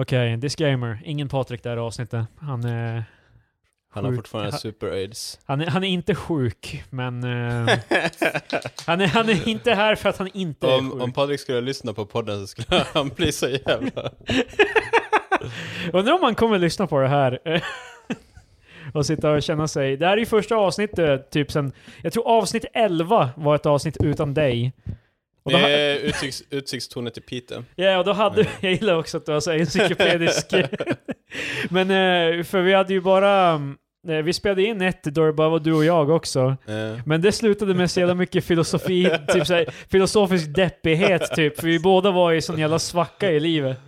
Okej, disclaimer. Ingen Patrik det här avsnittet. Han är, Han har Sjuk. fortfarande super-aids. han är, han är inte sjuk, men... eh, han, är, han är inte här för att han inte är om, sjuk. om Patrik skulle lyssna på podden så skulle han bli så jävla... Undrar om man kommer lyssna på det här. och sitta och känna sig... Det här är ju första avsnittet, typ sen... Jag tror avsnitt 11 var ett avsnitt utan dig. Och Det är utsikts, utsiktstornet i Piteå. Ja, och då hade... Jag gillar också att du har så encyklopedisk... Men, eh, för vi hade ju bara... eh, Vi spelade in ett då det bara var du och jag också. Eh, Men det slutade med så jävla mycket filosofi, typ så här, filosofisk deppighet typ. För vi båda var i sån jävla svacka i livet.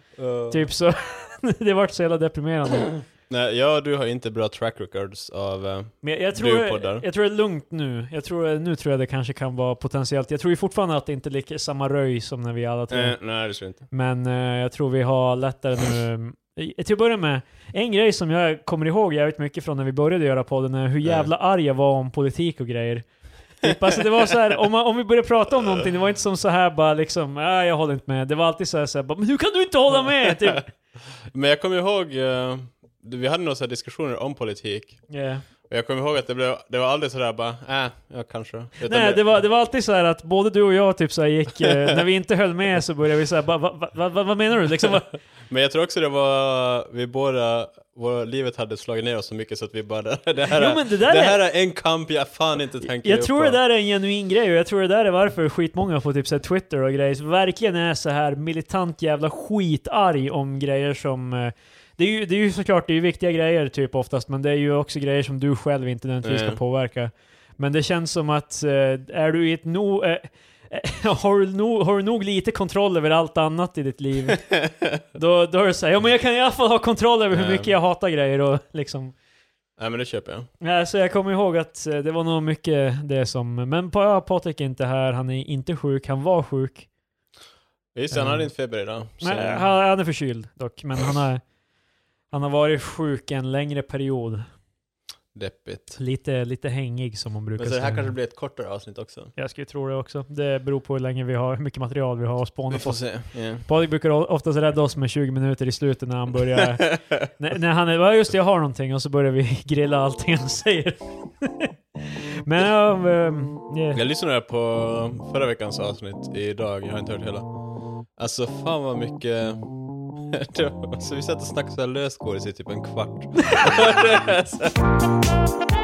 Typ så... det vart så jävla deprimerande. Nej, jag och du har inte bra track records av... eh, Men jag, jag, tror, poddar. jag tror det är lugnt nu. Jag tror, nu tror jag det kanske kan vara potentiellt. Jag tror ju fortfarande att det inte är lika samma röj som när vi alla tre. eh, nej, det tror jag inte. Men eh, jag tror vi har lättare nu. Eh, Till att börja med, en grej som jag kommer ihåg jävligt mycket från när vi började göra podden är hur jävla arg jag var om politik och grejer. Typ, alltså det var så här, om, man, om vi började prata om någonting, det var inte som så här bara liksom, nej jag håller inte med. Det var alltid så här, så här bara, men hur kan du inte hålla med? Typ. Men jag kommer ihåg, eh, vi hade några diskussioner om politik. Yeah. Och jag kommer ihåg att det, blev, det var aldrig sådär bara, äh, ja kanske. Utan Nej, det var, det var alltid så här att både du och jag typ så här gick, eh, när vi inte höll med så började vi säga va, va, va, va, vad menar du? Liksom? Men jag tror också det var, vi båda, våra livet hade slagit ner oss så mycket så att vi bara, det här, Jo, det där det är- här är en kamp jag fan inte tänker Jag tror upp det på. där är en genuin grej och jag tror det där är varför skitmånga på typ så här Twitter och grejer verkligen är så här militant jävla skitarg om grejer som eh, det är, ju, det är ju såklart, det är ju viktiga grejer typ oftast, men det är ju också grejer som du själv inte nödvändigtvis ska påverka. Men det känns som att, eh, är du i ett no... Eh, eh, har, du nog, har du nog lite kontroll över allt annat i ditt liv, då, då är det såhär, ja men jag kan i alla fall ha kontroll över hur mycket jag hatar grejer och liksom... Nej men det köper jag. Ja, så jag kommer ihåg att eh, det var nog mycket det som... Men Pa- ja, Patrik är inte här, han är inte sjuk, han var sjuk. Det, han hade inte feber idag. Så. Men, han, han är förkyld dock, men han har, han har varit sjuk en längre period. Deppigt. Lite, lite hängig som man brukar Men så det här säga. kanske blir ett kortare avsnitt också. Jag skulle tro det också. Det beror på hur länge vi har, hur mycket material vi har att spåna Vi på. får se. Yeah. Patrik brukar oftast rädda oss med 20 minuter i slutet när han börjar... när, när han är ja just det, jag har någonting och så börjar vi grilla allting han säger. men ja, um, yeah. Jag lyssnade på förra veckans avsnitt idag, jag har inte hört hela. Alltså fan vad mycket... Så vi satt och snackade så här lösgodis i typ en kvart.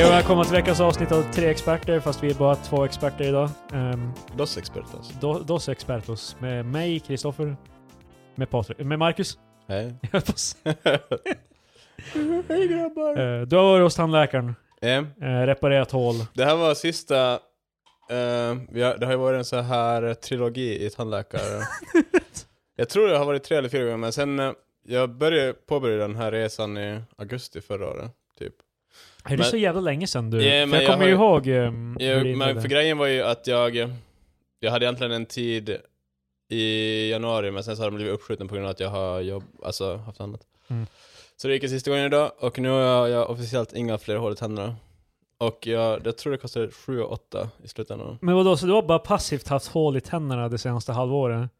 Hej och välkomna till veckans avsnitt av Tre Experter, fast vi är bara två experter idag. Um, Dos expertos. do, dos Expertos. Med mig, Kristoffer. Med Patrik. Med Marcus. Hej. Hej grabbar. Eh, du har varit hos tandläkaren. Eh, Uh, reparerat hål. det här var sista... eh, vi har, det har ju varit en så här trilogi i tandläkare. jag tror det har varit tre eller fyra gånger, men sen... jag började påbörja den här resan i augusti förra året, Är det Men- så jävla länge sedan du? Ja, för jag jag kommer ju ihåg um, hur Jag, det men för grejen var ju att jag, jag hade egentligen en tid i januari, men sen så har den blivit uppskjuten på grund av att jag har jobb, alltså haft annat. Mm. Så det gick en sista gången idag, och nu har jag officiellt inga fler hål i tänderna. Och jag, jag tror det kostar 7 och 8 i slutändan. Men vadå, så du har bara passivt haft hål i tänderna det senaste halvåret?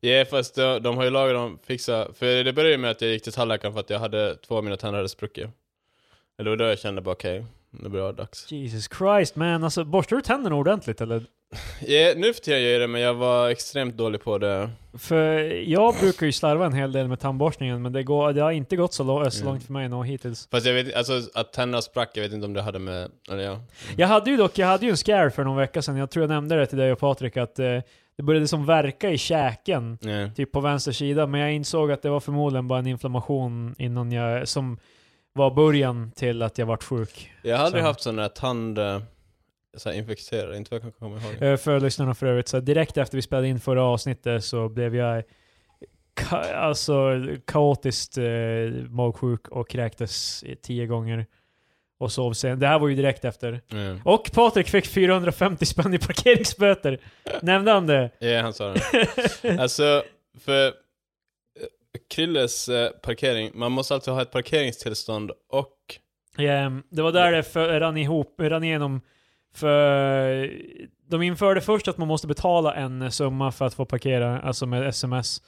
Ja, fast de, de har ju lagat dem, fixa, för det började ju med att jag gick till tandläkaren för att jag hade, två av mina tänder hade spruckit. Det var då jag kände bara okej, nu blir det dags. Jesus Christ man, alltså borstar du tänderna ordentligt eller? Ja, nu för tiden gör jag det, men jag var extremt dålig på det. För jag brukar ju slarva en hel del med tandborstningen, men det, går, det har inte gått så, lång, så Mm. långt för mig nog hittills. Fast jag vet alltså att tänderna sprack, jag vet inte om det hade med, eller ja. Jag hade ju dock, jag hade ju en scare för någon vecka sedan, jag tror jag nämnde det till dig och Patrik, att eh, det började som verka i käken, Ja. typ på vänster sida, men jag insåg att det var förmodligen bara en inflammation innan jag, som var början till att jag vart sjuk. Jag har aldrig Så. haft sån där tand, eh, så här infekterad, inte vad jag kan komma ihåg. Eh, För lyssnarna för övrigt, så direkt efter vi spelade in förra avsnittet så blev jag ka- alltså kaotiskt eh, magsjuk och kräktes tio gånger. Och sov sen. Det här var ju direkt efter. Ja, Och Patrik fick 450 spänn i parkeringsböter. Nämnde han det? ja han sa det. Alltså, för Krilles eh, parkering, man måste alltså ha ett parkeringstillstånd och... Ehm, det var där det för, rann ihop, rann igenom. För de införde först att man måste betala en summa för att få parkera, alltså med sms.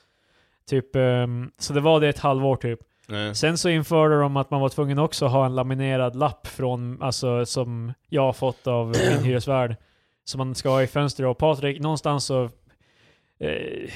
Typ, så det var det ett halvår typ. Nej. Sen så införde de att man var tvungen också ha en laminerad lapp från, alltså som jag har fått av min hyresvärd. Som man ska ha i fönstret. Och Patrik, någonstans så... Eh,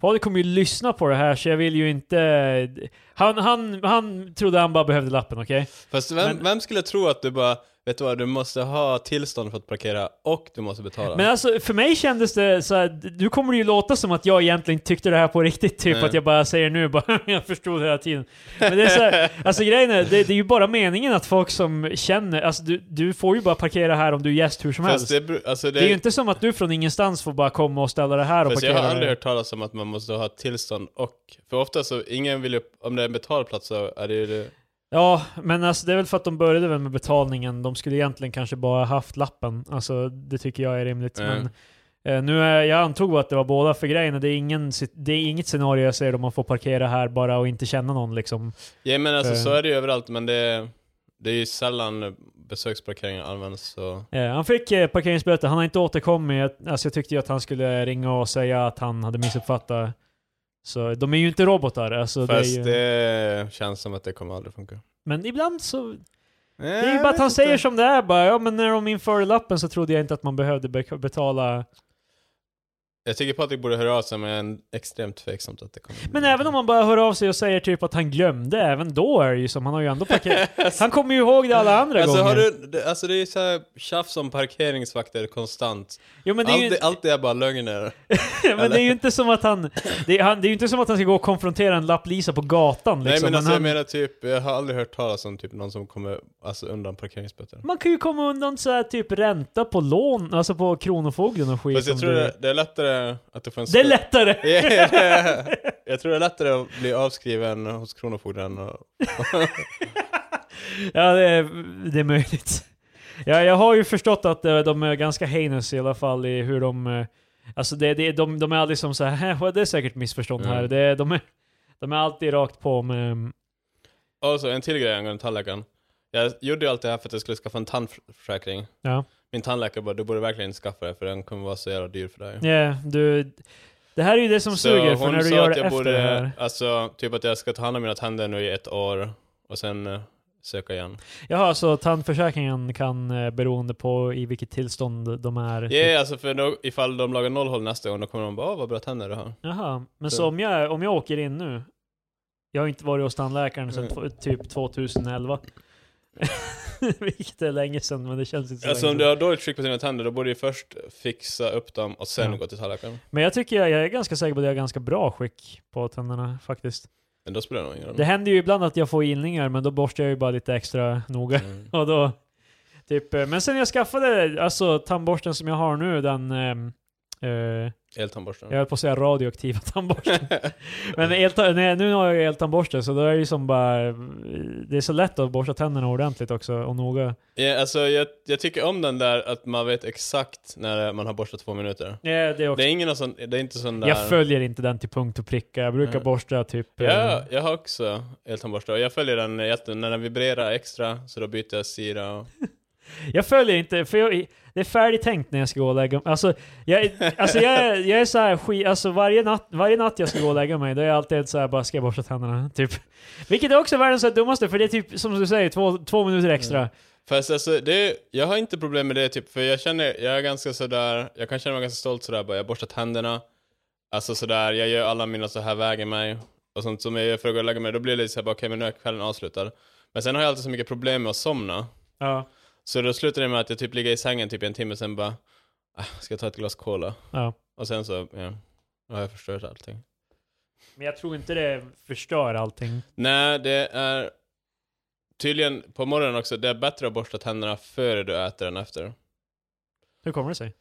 Patrik kommer ju lyssna på det här så jag vill ju inte... Han, han, han trodde han bara behövde lappen, okej? Fast vem, Men- vem skulle tro att du bara, vet du vad, du måste ha tillstånd för att parkera och du måste betala? Men alltså, för mig kändes det så här, du kommer det ju låta som att jag egentligen tyckte det här på riktigt, typ Nej. att jag bara säger nu bara, jag förstod hela tiden. Men det är så här, alltså grejen är, det, det är ju bara meningen att folk som känner, alltså du, du får ju bara parkera här om du är gäst hur som helst. Fast det, bru- alltså det, Det är ju inte som att du från ingenstans får bara komma och ställa det här och fast jag parkera. har aldrig det. hört talas om att man måste ha tillstånd och, för ofta så, ingen vill ju, om det är en betald plats så är det ju det, Ja, men alltså det är väl för att de började väl med betalningen. De skulle egentligen kanske bara haft lappen. Alltså det tycker jag är rimligt. Mm. Men eh, nu är, jag antog att det var båda för grejerna. Det är, ingen, det är inget scenario jag ser då man får parkera här bara och inte känna någon liksom. Ja men alltså För- så är det ju överallt men det, det är ju sällan besöksparkeringen används så... Eh, han fick eh, parkeringsböter, han har inte återkommit. Alltså jag tyckte ju att han skulle ringa och säga att han hade missuppfattat. Så de är ju inte robotar. Alltså, det är Fast ju, det känns som att det kommer aldrig funka. Men ibland så... Det Det är ju bara att han säger som det är bara. Ja men när de införde lappen så trodde jag inte att man behövde be- betala. Jag tycker Patrik borde höra av sig men jag är extremt tveksamt att det kommer Men även om man bara hör av sig och säger typ att han glömde, även då är det ju som, han har ju ändå parkerat. Han kommer ju ihåg det alla andra alltså, gånger. har du, det, alltså det är ju såhär tjafs om parkeringsvakter konstant. Jo men det är ju, Allt, allt är bara lögner. men det är ju inte som att han det, är, han... det är ju inte som att han ska gå och konfrontera en lapplisa på gatan liksom. Nej men alltså han, jag menar typ, jag har aldrig hört talas om typ någon som kommer alltså, undan parkeringsböter. Man kan ju komma undan så här typ ränta på lån, alltså på Kronofogden och skit. Fast jag tror det, det är lättare att du får en det är lättare! Det jag tror det är lättare att bli avskriven hos Kronofogden och... Ja, det är, det är möjligt. Ja, jag har ju förstått att eh, de är ganska heinous i alla fall i hur de... eh, Alltså det, det, de, de är aldrig som så här, "Hä, det är säkert missförstånd här. Mm. Det, de, är, de är alltid rakt på med... Och så en till grej angående tandläkaren. Jag gjorde ju allt det här för att jag skulle skaffa en tandförsäkring. Ja, Min tandläkare bara, du borde verkligen skaffa det för den kommer vara så jävla dyr för dig. ja du... Det här är ju det som suger, för när du gör det efter borde, det här. alltså typ att jag ska ta hand om mina tänder nu i ett år och sen eh, söka igen. Jaha, så tandförsäkringen kan, eh, beroende på i vilket tillstånd de är... Ja, alltså för då, ifall de lagar nollhål nästa gång, då kommer de bara, åh vad bra tänder du har. Jaha, men så, Så- om, jag, om jag åker in nu, jag har inte varit hos tandläkaren sedan Mm. typ 2011. Vilket är länge sedan, men det känns inte så Alltså länge om du sedan. har dåligt skick på dina tänder, då borde du först fixa upp dem och sen Ja. gå till tandläkaren. Men jag tycker jag, jag är ganska säker på att jag har ganska bra skick på tänderna faktiskt. Men då spelar det nog ingen roll. Det händer ju ibland att jag får ilningar, men då borstar jag ju bara lite extra noga. Mm. Och då, typ, eh, men sen jag skaffade, alltså tandborsten som jag har nu, den... ehm, eh, Eltandborsten. jag höll på att säga radioaktiva tandborsten. Men elta- nej, nu har jag eltandborste, så då är det ju som bara... Det är så lätt att borsta tänderna ordentligt också, och noga. Ja, alltså jag, jag tycker om den där att man vet exakt när man har borstat två minuter. Ja, det är också. Det är ingen sån, det är inte sån där... Jag följer inte den till punkt och pricka. Jag brukar Mm. borsta typ... Ja, jag har också eltandborste och jag följer den när den vibrerar extra så då byter jag sida och... Jag följer inte, för jag, det är färdigtänkt när jag ska gå och lägga mig. Alltså, jag, alltså jag, jag är så här skit, alltså varje natt, varje natt jag ska gå och lägga mig, då är jag alltid så här bara, ska jag borsta tänderna? Typ. Vilket är också världens dummaste, för det är typ, som du säger, två, två minuter extra. Fast alltså, det, jag har inte problem med det typ, för jag känner, jag är ganska sådär, jag kan känna mig ganska stolt sådär bara, jag borstar tänderna, alltså sådär, jag gör alla mina så här väger mig, och sånt som jag gör för att gå och lägga mig, då blir det lite såhär bara, okej men nu är kvällen avslutad. Men sen har jag alltid så mycket problem med att somna, Ja. Så då slutar det med att jag typ ligger i sängen typ en timme, sen bara, ah, ska jag ta ett glas cola? ja. Och sen så, ja, har jag förstört allting. Men jag tror inte det förstör allting. Nej, det är tydligen på morgonen också, det är bättre att borsta tänderna före du äter än efter. Hur kommer det sig?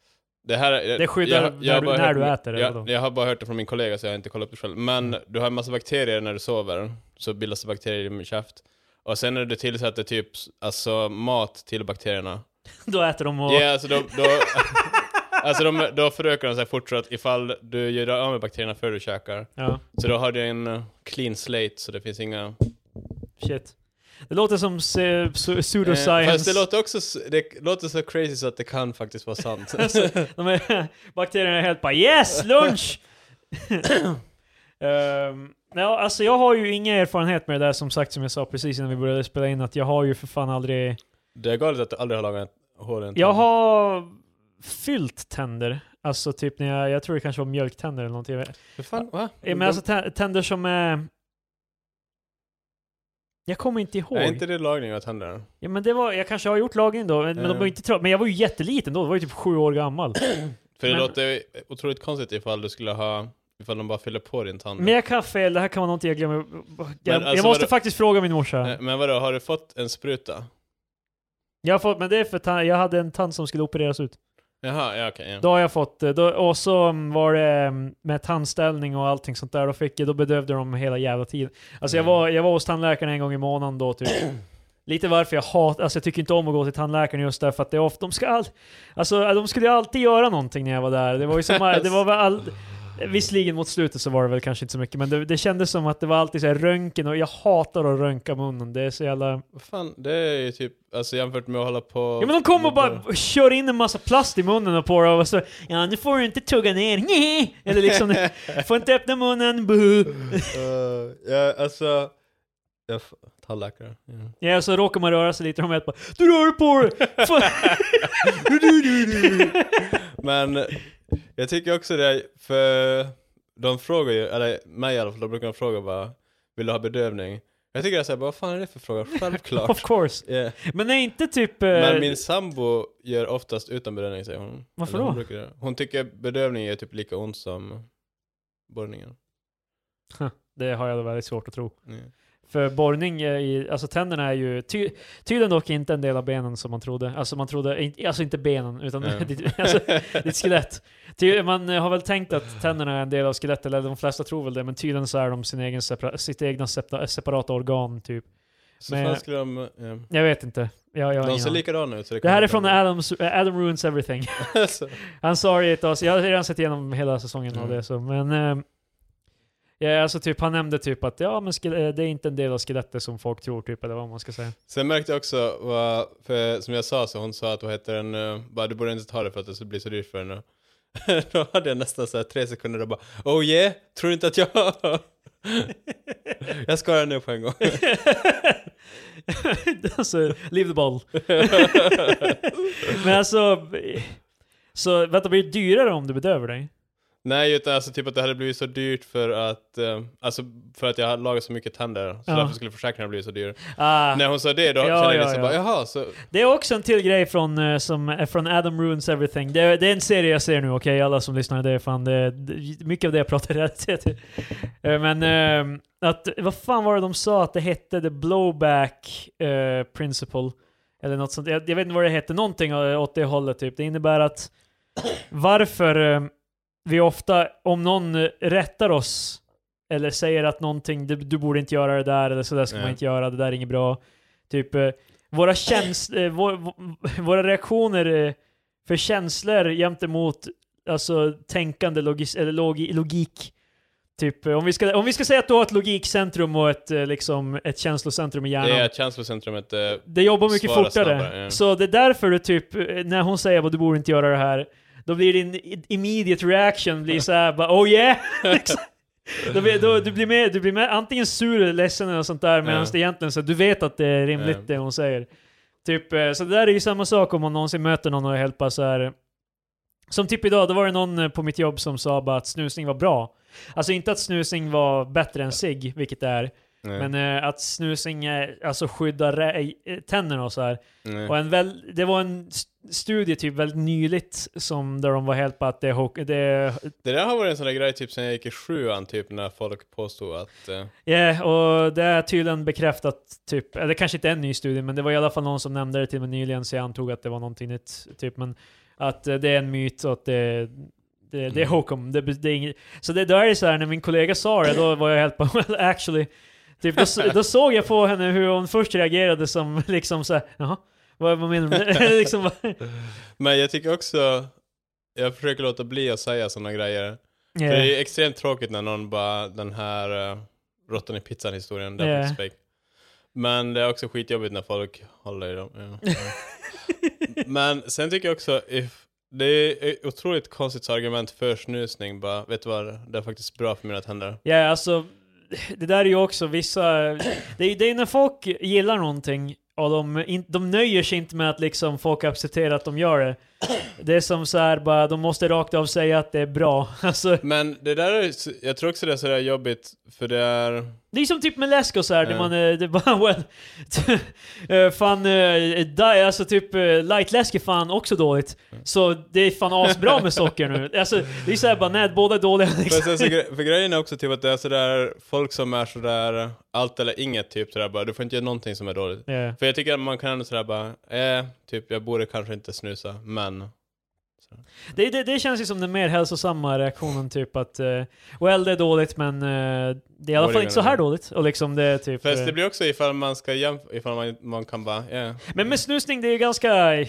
Det, här, är- Det skyddar när har du- när hört- du äter, jag, jag har bara hört det från min kollega så jag har inte kollat upp det själv. Men Mm. du har en massa bakterier när du sover, så bildas det bakterier i din käft. Och sen när du tillsätter typ alltså, mat till bakterierna. Då äter de och... Ja, alltså då... då Alltså de, då förökar de sig fort så att ifall du gör av med bakterierna före du käkar. Ja, Så då har du en uh, clean slate så det finns inga... shit. Det låter som se- su- Eh, pseudoscience. fast det låter också det låter så crazy så att det kan faktiskt vara sant. Alltså, de är, bakterierna är helt bara yes, lunch! um, ja, alltså jag har ju ingen erfarenhet med det där som sagt som jag sa precis innan vi började spela in att jag har ju för fan aldrig... det är galet att du aldrig har lagat hål i en Jag har fyllt tänder. Alltså typ när jag, jag tror det kanske var mjölktänder eller någonting. Hur fan, va? Men alltså tä- tänder som är... Jag kommer inte ihåg. är inte det lagning av tänder? Ja men det var, jag kanske har gjort lagning då, men, men de var inte tra- Men jag var ju jätteliten då, jag var ju typ sju år gammal. För det Men- låter otroligt konstigt ifall du skulle ha, ifall de bara fyller på din tand. Men jag kan ha fel, det här kan vara någonting jag glömmer. Jag, jag alltså, måste vadå- faktiskt fråga min morsa. Men vadå, har du fått en spruta? Jag har fått, men det är för ta- jag hade en tand som skulle opereras ut. Jaha, ja okej. ja. Då har jag fått, eh, då, och så mm, var det mm, med tandställning och allting sånt där, då, fick jag, då bedövde de hela jävla tiden. Alltså jag, Mm. var, jag var hos tandläkaren en gång i månaden då typ. Lite varför jag hatar, alltså jag tycker inte om att gå till tandläkaren just därför att det är ofta, de ska all, alltså de skulle alltid göra någonting när jag var där. Det var ju som, det var väl all, Visserligen mot slutet så var det väl kanske inte så mycket, men det, det kändes som att det var alltid så här röntgen och jag hatar att röntga munnen. Det är så jävla... Fan, det är ju typ, alltså jämfört med att hålla på... Ja men de kommer och bara kör in en massa plast i munnen och på det och så Ja nu får du inte tugga ner, nej! Eller liksom, får inte öppna munnen, buh! Uh, ja, alltså... Jag tandläkare. Ja. Ja så råkar man röra sig lite och de bara Du rör på dig! Fan." Men jag tycker också det, för de frågar ju, eller mig i alla fall, de brukar fråga bara Vill du ha bedövning? Jag tycker jag säger bara, vad fan är det för fråga? Självklart. of course. Yeah. Men är inte typ... eh, Men min sambo gör oftast utan bedövning säger hon. Varför Eller hon då? brukar göra. Hon tycker bedövning är typ lika ont som borrningen. Det har jag väldigt svårt att tro. Yeah. För borrning i, alltså tänderna är ju ty, tydligen dock inte en del av benen som man trodde. Alltså man trodde, alltså inte benen, utan Ja. ditt, alltså, ditt skelett. Ty, man eh, har väl tänkt att tänderna är en del av skelettet, eller de flesta tror väl det, men tydligen så är de sin egen separa, sitt egna separa, separata organ typ. Så Men- skulle de... ja. Jag vet inte. Jag, jag, har De ser likadana ut så det det här är från Adams, eh, Adam Ruins Everything. I'm sorry it was, jag har redan sett igenom hela säsongen av Mm. det så, men... Eh, ja, alltså typ, han nämnde typ att ja, men ske- det är inte en del av skelettet som folk tror typ, eller vad man ska säga. Sen märkte jag också, vad, för som jag sa så hon sa att vad heter den, uh, bara du borde inte ta det för att det blir så dyrt för henne. Då hade jag nästan så här tre sekunder och bara Oh yeah, tror du inte att jag... jag ska den nu på en gång. alltså, leave the ball. Men alltså, så vänta, blir det dyrare om du bedövar dig? Nej, utan alltså typ att det hade blivit så dyrt för att, eh, alltså för att jag hade lagat så mycket tänder. Så Ja. därför skulle försäkringen bli så dyr. Ah, När hon sa det då Ja, kände jag ja, liksom ja. bara jaha, så... det är också en till grej från, eh, som, är från Adam Ruins Everything. Det är, det är en serie jag ser nu, okej? Alla som lyssnar, det är fan, det, det, mycket av det jag pratar i realitet. Eh, Men, eh, att, vad fan var det de sa att det hette? The blowback eh, principle. Eller något sånt. Jag, jag vet inte vad det hette, någonting åt det hållet typ. Det innebär att varför eh, vi ofta, om någon rättar oss eller säger att någonting, du, du borde inte göra det där eller så där ska Ja. man inte göra, det där är inget bra. Typ, eh, våra känslor, eh, vår, vår- våra reaktioner eh, för känslor gentemot alltså tänkande logis, eller logi, logik. Typ, om vi, ska, om vi ska säga att du har ett logikcentrum och ett, liksom, ett känslocentrum i hjärnan. Det är att känslocentrumet, eh, Det jobbar mycket fortare. snabbare, ja. Så det är därför du typ, när hon säger att du borde inte göra det här, då blir din immediate reaction blir såhär bara oh yeah! Liksom. då, blir- då, du, blir med, du blir med antingen sur eller ledsen eller sånt där, medan Ja. det egentligen så du vet att det är rimligt Ja. det hon säger. Typ, eh, så det där är ju samma sak om man någonsin möter någon och bara så här. Som typ idag, då var det någon eh, på mitt jobb som sa bara att snusning var bra. Alltså inte att snusning var bättre än cigg, vilket det är. Nej, Men eh, att snusning eh, alltså skyddar rä- eh, tänderna och så här. nej. Och en väl, det var en st- studie typ väldigt nyligt som där de var helt på att det, är det Det där har varit en sån där grej typ sen jag gick i sjuan typ när folk påstod att... eh, Ja, och det är tydligen bekräftat typ, eller kanske inte en ny studie, men det var i alla fall någon som nämnde det till mig nyligen, så jag antog att det var någonting nytt, typ, men att eh, det är en myt och att det, det, det är Mm. hokum. Det, det är inget, så det där är så här, när min kollega sa det, då var jag helt på, well actually, typ, då, då såg jag på henne hur hon först reagerade som liksom så här, jaha, vad, vad menar du med det? liksom, Men jag tycker också... jag försöker låta bli att säga sådana grejer. För Yeah. det är extremt tråkigt när någon bara, den här uh, råttan i pizzan historien, Ja. faktiskt fake. Men det är också skitjobbigt när folk håller i dem. Ja. Ja. Men sen tycker jag också, if, det är ett otroligt konstigt argument för snusning bara, vet du vad, det är faktiskt bra för mina tänder. Ja, alltså, det där är ju också vissa... Det är, det är när folk gillar någonting och de, in, de nöjer sig inte med att liksom folk accepterar att de gör det. Det är som så här bara, de måste rakt av säga att det är bra. Alltså, Men det där är, jag tror också det är sådär jobbigt, för det är... det är som typ med läsk och så här, där Ja. man, eh, det är bara, well, eh, fan, di, alltså typ uh, light läsk är fan också dåligt. Så det är fan asbra med socker nu. Alltså, det är såhär bara, nej, båda är dåliga För, liksom. sen så, gre- för grejen är också typ att det är sådär, folk som är sådär, allt eller inget typ sådär bara, du får inte göra någonting som är dåligt. Ja. För jag tycker att man kan ändå sådär bara, eh, typ jag borde kanske inte snusa, men... Det, det, det känns ju som den mer hälsosamma reaktionen, typ att uh, well, det är dåligt men eh, det är i alla fall inte så här dåligt. Och liksom det är typ... Fast eh, det blir också ifall man ska jämföra, ifall man, man kan bara, ja. Men med snusning, det är ju ganska...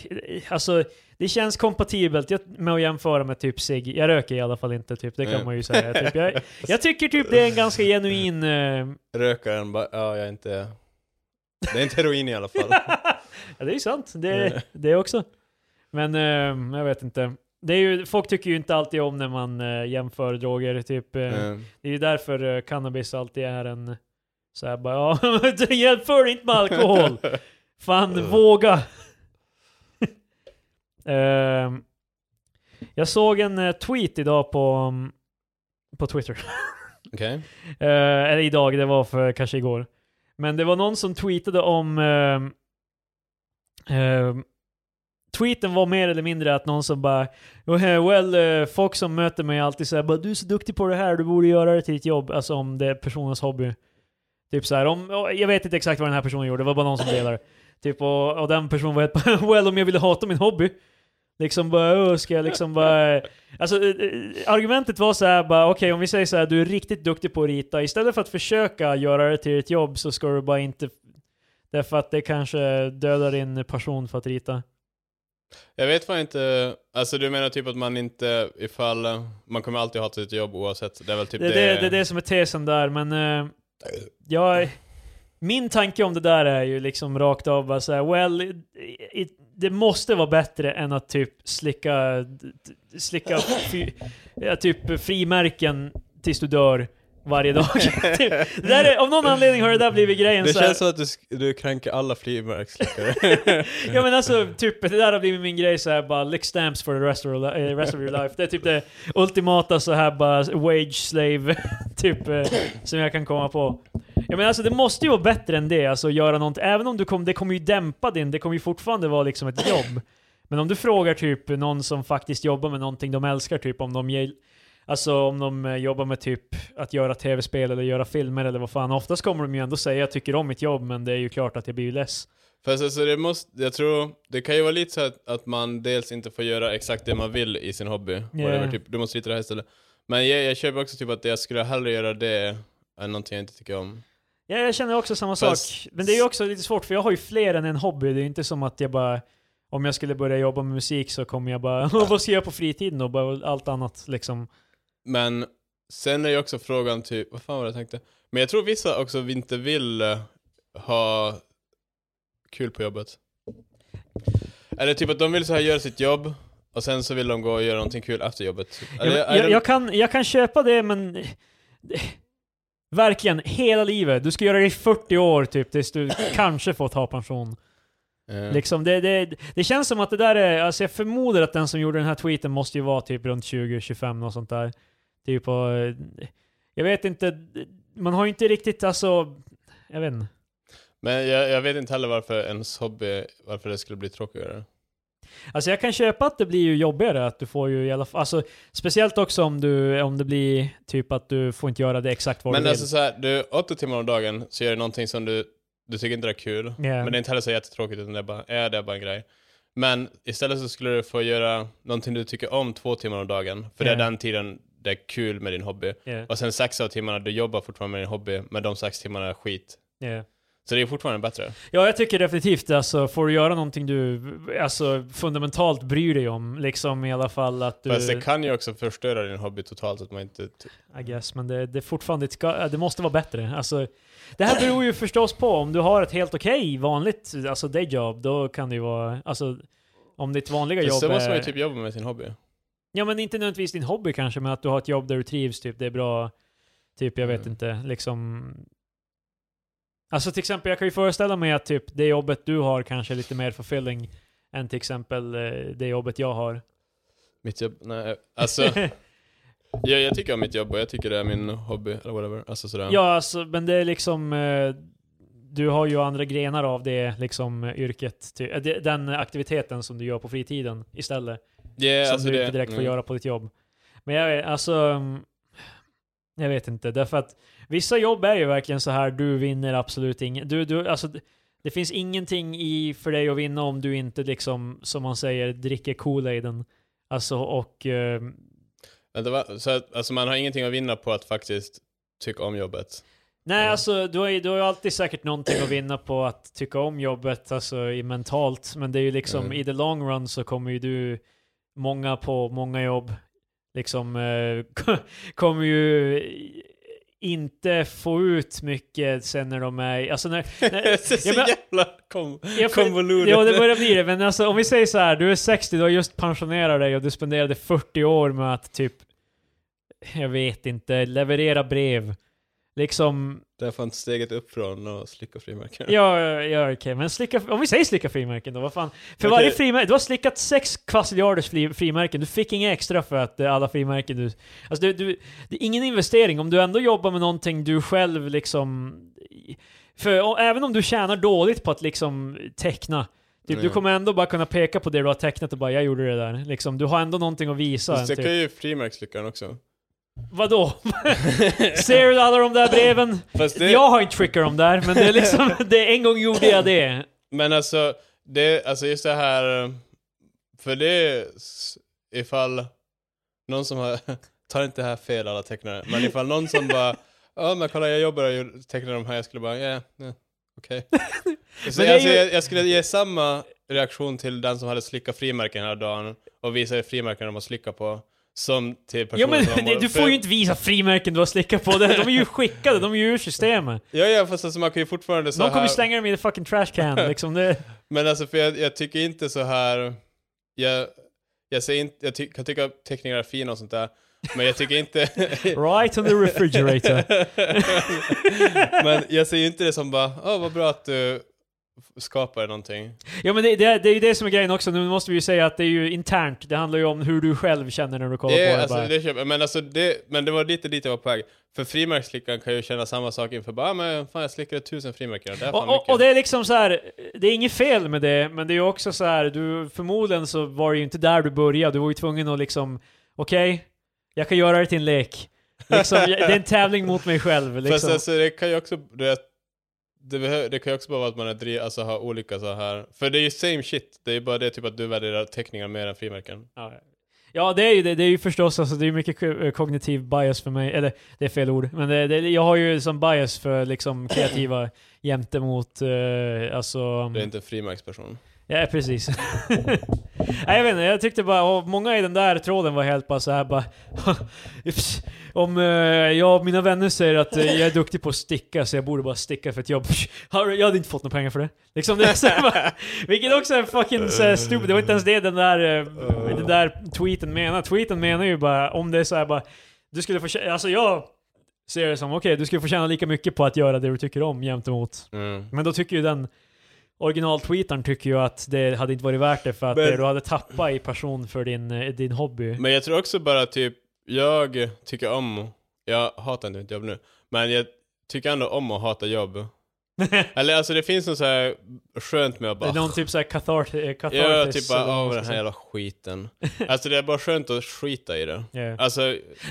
Alltså, det känns kompatibelt med att jämföra med typ cigg. Jag röker i alla fall inte, typ. Det kan Mm. man ju säga. Typ. Jag, jag tycker typ det är en ganska genuin... eh, Rökaren bara, ja jag är inte... Det är inte heroin i alla fall. ja, det är ju sant. Det, det också. Men eh, jag vet inte. Det är ju, folk tycker ju inte alltid om när man eh, jämför droger. Typ, eh, Mm. Det är ju därför eh, cannabis alltid är en... Så här bara, ja, jämför inte med alkohol! Fan, våga! Ehm, jag såg en eh, tweet idag på, mm, på Twitter. Okej. Eh, eller idag, det var för kanske igår. Men det var någon som tweetade om... ehm, Uh, tweeten var mer eller mindre att någon som bara oh, Well, eh, folk som möter mig alltid säger bara Du är så duktig på det här, du borde göra det till ditt jobb. Alltså om det är personens hobby. Typ så här, om, jag vet inte exakt vad den här personen gjorde, det var bara någon som delade. Typ och, och den personen var helt bara Well, om jag ville hata min hobby. Liksom bara, oh, ska jag liksom bara... Eh. Alltså eh, argumentet var så här bara, okej om vi säger så här, du är riktigt duktig på att rita, istället för att försöka göra det till ett jobb så ska du bara inte... Därför att det kanske dödar din passion för att rita. Jag vet fan inte, alltså du menar typ att man inte, ifall, man kommer alltid ha sitt jobb oavsett, det är väl typ det, det, det är det som är tesen där, men... Uh, jag... Min tanke om det där är ju liksom rakt av bara såhär, well, it, it, det måste vara bättre än att typ slicka, slicka fy, typ frimärken tills du dör varje dag. Typ, det där är, av någon anledning har det där blivit grejen Det så känns som att du, du kränker alla frimärksslickare. ja men alltså, typ, det där har blivit min grej så här bara lick stamps for the rest of, eh, rest of your life. Det är typ det ultimata så här bara wage slave, typ, eh, som jag kan komma på. Ja men alltså det måste ju vara bättre än det, alltså göra någonting, även om du kommer, det kommer ju dämpa din, det kommer ju fortfarande vara liksom ett jobb. Men om du frågar typ någon som faktiskt jobbar med någonting de älskar, typ om de ger, Alltså om de eh, jobbar med typ att göra tv-spel eller göra filmer eller vad fan. Oftast kommer de ju ändå säga jag tycker om mitt jobb men det är ju klart att jag blir less. Fast alltså det måste, jag tror, det kan ju vara lite så att, att man dels inte får göra exakt det man vill i sin hobby. Whatever, typ, du måste rita det här istället. Men jag, jag köper också typ att jag skulle hellre göra det än någonting jag inte tycker om. Ja, jag känner också samma Fast- sak. Men det är ju också lite svårt för jag har ju fler än en hobby. Det är inte som att jag bara om jag skulle börja jobba med musik så kommer jag bara vad ska jag göra på fritiden och bara allt annat liksom. Men sen är ju också frågan typ, vad fan var det jag tänkte? Men jag tror vissa också inte vill eh, ha kul på jobbet. Eller typ att de vill så här göra sitt jobb och sen så vill de gå och göra någonting kul efter jobbet. Jag, Eller, jag, jag, kan, jag kan köpa det men Verkligen, hela livet. Du ska göra det i 40 år typ tills du kanske får ta pension. eh, Liksom, det, det, det känns som att det där är, alltså jag förmodar att den som gjorde den här tweeten måste ju vara typ runt 20-25 och sånt där. Typ och, jag vet inte, man har ju inte riktigt alltså, jag vet inte. Men jag, jag vet inte heller varför ens hobby, varför det skulle bli tråkigare. Alltså jag kan köpa att det blir ju jobbigare, att du får ju i alla fall, alltså speciellt också om du, om det blir typ att du får inte göra det exakt vad Men du vill. alltså såhär, du, åtta timmar om dagen så gör du någonting som du, du tycker inte är kul. Ja. Men det är inte heller så jättetråkigt utan det är bara, ja, det är bara en grej. Men istället så skulle du få göra någonting du tycker om två timmar om dagen. För det är den tiden det är kul med din hobby. Ja, Och sen sex av timmarna du jobbar fortfarande med din hobby, men de sex timmarna är skit. ja. Så det är fortfarande bättre. Ja, jag tycker definitivt alltså, får du göra någonting du alltså, fundamentalt bryr dig om, liksom i alla fall att du... Fast det kan ju också förstöra din hobby totalt, att man inte... I guess, men det, det fortfarande, det, ska, det måste vara bättre. Alltså, det här beror ju förstås på, om du har ett helt okej vanligt, alltså dayjob, då kan det ju vara, alltså om ditt vanliga Fast jobb så måste man ju typ jobba med sin hobby. Ja men inte nödvändigtvis din hobby kanske, men att du har ett jobb där du trivs, typ, det är bra, typ, jag vet Mm. inte, liksom... Alltså till exempel, jag kan ju föreställa mig att typ det jobbet du har kanske är lite mer fulfilling än till exempel eh, det jobbet jag har. Mitt jobb, nej. Alltså, jag, jag tycker om mitt jobb och jag tycker det är min hobby, eller whatever. Alltså sådär. ja, alltså, men det är liksom... Eh, du har ju andra grenar av det liksom yrket, eh, den aktiviteten som du gör på fritiden istället. Yeah, som alltså du det, inte direkt får mm. göra på ditt jobb. Men jag vet, alltså... mm, Jag vet inte, därför att vissa jobb är ju verkligen så här, du vinner absolut inget. Du, du, alltså, det- det finns ingenting i för dig att vinna om du inte liksom, som man säger, dricker Kool-Aiden. Alltså och... eh, Vänta, va? Så att, alltså man har ingenting att vinna på att faktiskt tycka om jobbet. nej, Ja. alltså du har, ju, du har ju alltid säkert någonting att vinna på att tycka om jobbet, alltså i mentalt. Men det är ju liksom, Mm. i the long run så kommer ju du, många på många jobb, liksom eh, kommer ju inte få ut mycket sen när de är, alltså när... när så ja, men- jävla kom, Ja, konvolutet. Ja, det börjar bli det. Men alltså, om vi säger så här, du är 60, du har just pensionerat dig och du spenderade 40 år med att typ, jag vet inte, leverera brev. Liksom, har inte steget upp från och slicka frimärken. ja, ja okej, men slicka, om vi säger slicka frimärken då, vad fan? För Okej. varje frimärke, du har slickat sex kvassiljarders fri, frimärken, du fick inga extra för att eh, alla frimärken du... Alltså du, du, det är ingen investering, om du ändå jobbar med någonting du själv liksom... För och, även om du tjänar dåligt på att liksom teckna, typ, du Ja. kommer ändå bara kunna peka på det du har tecknat och bara 'Jag gjorde det där' liksom, Du har ändå någonting att visa. Fast jag typ. kan ju frimärkslyckaren också. Vadå? Ser du alla de där breven? Det, Jag har inte trickat dem där, men det är liksom, det, en gång gjorde jag det. Men alltså, det, alltså just det här, för det ifall någon som har, tar inte det här fel alla tecknare, men ifall någon som bara, ja men kolla jag jobbar och tecknar de här, jag skulle bara, ja, ja okej. Så det är alltså, ju- jag, jag skulle ge samma reaktion till den som hade slickat frimärken hela dagen och visade frimärken de har slickat på, som till Ja personen men som det, du får ju inte visa frimärken du har slickat på, de är ju skickade, de är ju ur systemet. Ja, ja, fast alltså man kan ju fortfarande så De kommer här... ju slänga dem i the fucking trash can liksom. Det, Men alltså för jag, jag tycker inte så här. Jag, jag, säger inte, jag ty, kan tycka att teckningar är fina och sånt där, men jag tycker inte... right on the refrigerator. men jag säger inte det som bara, åh vad bra att du skapar någonting. Ja men det, det, det är ju det som är grejen också, nu måste vi ju säga att det är ju internt, det handlar ju om hur du själv känner när du kollar Det, på det. alltså, det köper, men alltså det, men det var lite dit jag var på väg. För frimärksslickaren kan ju känna samma sak inför bara, ah, men fan jag slickade tusen frimärken, det är fan Och, mycket. och det är liksom så här, det är inget fel med det, men det är ju också så här, du, förmodligen så var det ju inte där du började, du var ju tvungen att liksom, okej, jag kan göra det till en lek. Liksom, det är en tävling mot mig själv. Fast Liksom. alltså det kan ju också, det, det, det kan ju också bara vara att man är driv, alltså har olika så här. För det är ju same shit, det är ju bara det typ att du värderar teckningar mer än frimärken. Ja, Ja, det är ju det. Det är ju förstås alltså, det är mycket ko- kognitiv bias för mig. Eller, det är fel ord. Men det, det, jag har ju som bias för liksom kreativa jämte mot, eh, alltså... Det är inte en frimärksperson. Ja, precis. Nej, jag vet inte, jag tyckte bara, många i den där tråden var helt bara så här bara... "Pss, Om eh, jag och mina vänner säger att eh, jag är duktig på att sticka så jag borde bara sticka för ett jobb. Har- Jag hade inte fått några pengar för det. Liksom det så här bara, vilket också är fucking så här stupid. Det var inte ens det den där, eh, den där tweeten menar. Tweeten menar ju bara, om det är så här bara... Du skulle få Alltså jag ser det som, okej, du skulle få tjäna lika mycket på att göra det du tycker om jämt emot. Mm. Men då tycker ju den originaltweetaren tycker ju att det hade inte varit värt det för att Men- du hade tappat i passion för din, eh, din hobby. Men jag tror också bara typ, jag tycker om, jag hatar inte mitt jobb nu, men jag tycker ändå om att hata jobb. Eller alltså det finns något så här skönt med att det är bara... någon typ såhär cathart eh, Ja, typ bara, man den här jävla skiten. Alltså det är bara skönt att skita i det. Ja. Alltså,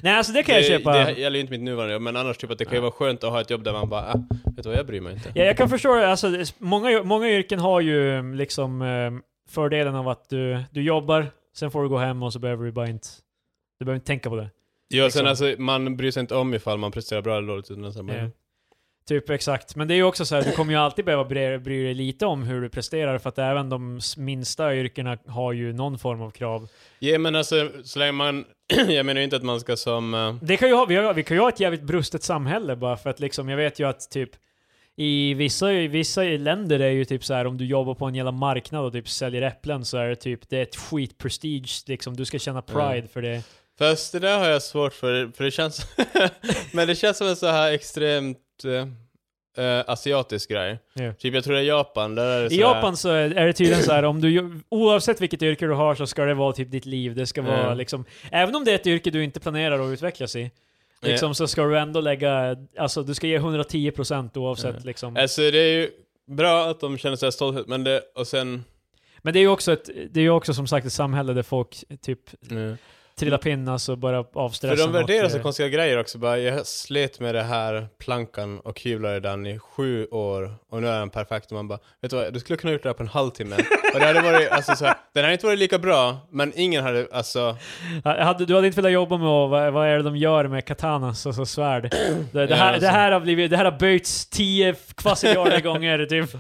Nej alltså det kan jag köpa. Det gäller ju inte mitt nuvarande jobb, men annars typ att det kan ju vara skönt att ha ett jobb där man bara, ah, vet du vad, jag bryr mig inte. Ja, jag kan förstå det. Alltså, det många, många yrken har ju liksom eh, fördelen av att du, du jobbar, sen får du gå hem och så behöver du bara inte... Du behöver inte tänka på det. Ja, sen liksom. alltså, man bryr sig inte om ifall man presterar bra eller dåligt, utan så bara, Ja. Typ exakt. Men det är ju också så här, du kommer ju alltid behöva bry, bry dig lite om hur du presterar för att även de minsta yrkena har ju någon form av krav. Ja men alltså, så länge man... jag menar ju inte att man ska som... eh, Det kan ju ha, vi, har, vi kan ju ha ett jävligt brustet samhälle bara för att liksom, jag vet ju att typ i vissa, i vissa länder är ju typ så här om du jobbar på en jävla marknad och typ säljer äpplen så är det typ, det är ett skit prestige liksom, du ska känna pride för det. Fast det där har jag svårt för, för det känns... men det känns som en så här extremt eh, eh, asiatisk grej. Ja. Typ jag tror det är Japan, där är det I så här- Japan så är är det tydligen så här om du, oavsett vilket yrke du har så ska det vara typ ditt liv, det ska vara Ja. liksom, även om det är ett yrke du inte planerar att utvecklas i, liksom så ska du ändå lägga, alltså du ska ge 110% oavsett Ja. liksom. Alltså det är ju bra att de känner sig stolthet, men det... Och sen... Men det är ju också ett, det är också som sagt ett samhälle där folk typ Mm. Trillar pinn alltså bara avstressa För de värderar så eh, konstiga grejer också. Bara, jag slet med det här plankan och hyvlade den i sju år och nu är den perfekt. Och man bara, vet du vad, du skulle kunna gjort det här på en halvtimme. och det hade varit, alltså så här, den hade inte varit lika bra, men ingen hade, alltså... hade, du hade inte velat jobba med vad, vad är det de gör med katanas, alltså svärd? Det, det, Ja, här, alltså. det, här har blivit, det här har böjts 10 kvassiljarder gånger typ.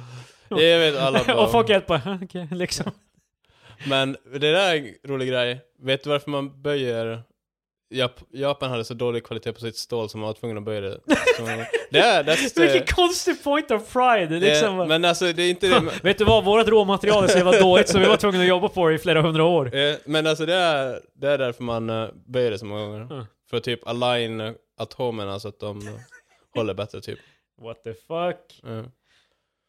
Jag vet alla bara, och folk helt bara, okej, liksom. Men det där är en rolig grej. Vet du varför man böjer... Jap Japan hade så dålig kvalitet på sitt stål som man var tvungen att böja det. Så, det är, that's the, Vilken konstig point of pride! Liksom. Eh, men alltså det är inte det... Vet du vad? Vårt råmaterial är så jävla dåligt så vi var tvungna att jobba på det i flera hundra år. Eh, Men alltså det är, det är därför man uh, böjer det så många gånger. Mm. För att typ align eh, atomerna så att de eh, håller bättre typ. What the fuck? Mm.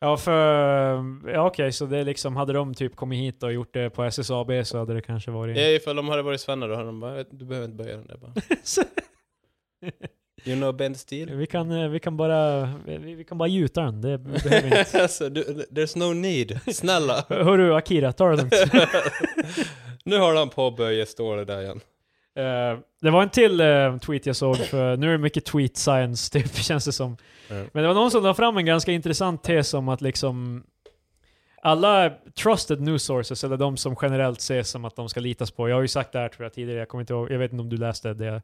Ja, för... Ja, okej, så det är liksom... Hade de typ kommit hit och gjort det på SSAB så hade det kanske varit... Ja, ifall de hade varit svennar då hade de bara, "Vet du behöver inte böja den där bara. You know bend steel? vi, kan, eh, vi kan bara... Vi, vi kan bara gjuta den. Det behöver vi inte. alltså, du, there's no need. Snälla. Hörru Akira, ta det lugnt. nu har han påböjt stålet där igen. Eh, det var en till eh, tweet jag såg, för nu är det mycket tweet science typ, känns det som. Mm. Men det var någon som la fram en ganska intressant tes om att liksom alla trusted news sources, eller de som generellt ses som att de ska litas på. Jag har ju sagt det här tror jag tidigare, jag kommer inte ihåg, jag vet inte om du läste det.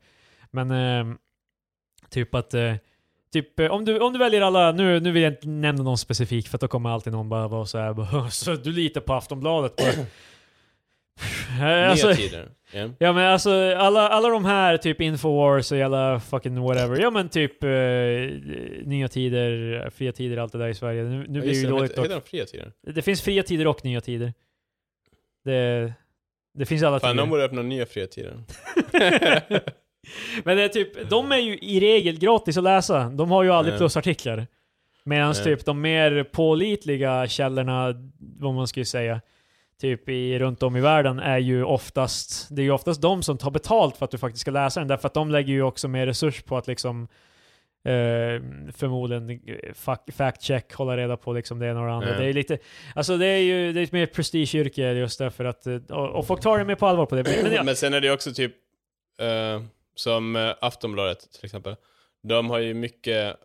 Men eh, typ att Typ, om du, om du väljer alla, nu, nu vill jag inte nämna någon specifik för att då kommer alltid någon bara vara såhär, så du litar på Aftonbladet? Bara, alltså, Nya tider. Ja. Ja men alltså alla, alla de här, typ Infowars och jävla fucking whatever. Ja men typ eh, Nya Tider, Fria Tider, allt det där i Sverige. Nu, nu Ja, blir det ju dåligt heter, heter dock. de fria tider? Det finns Fria Tider och Nya Tider. Det, det finns alla Fan, de tider. borde öppna nya fria tider. men det är typ, de är ju i regel gratis att läsa. De har ju aldrig Ja. plusartiklar. Medan typ de mer pålitliga källorna, vad man skulle säga, typ i, runt om i världen är ju oftast, det är ju oftast de som tar betalt för att du faktiskt ska läsa den, därför att de lägger ju också mer resurs på att liksom eh, förmodligen eh, fac- fact check, hålla reda på liksom det ena och det andra. Ja. Det är lite, alltså det är ju det är ett mer prestigeyrke just därför att, eh, och, och folk tar det mer på allvar på det. Men, ja, Men sen är det också typ, eh, som eh, Aftonbladet till exempel. De har ju mycket,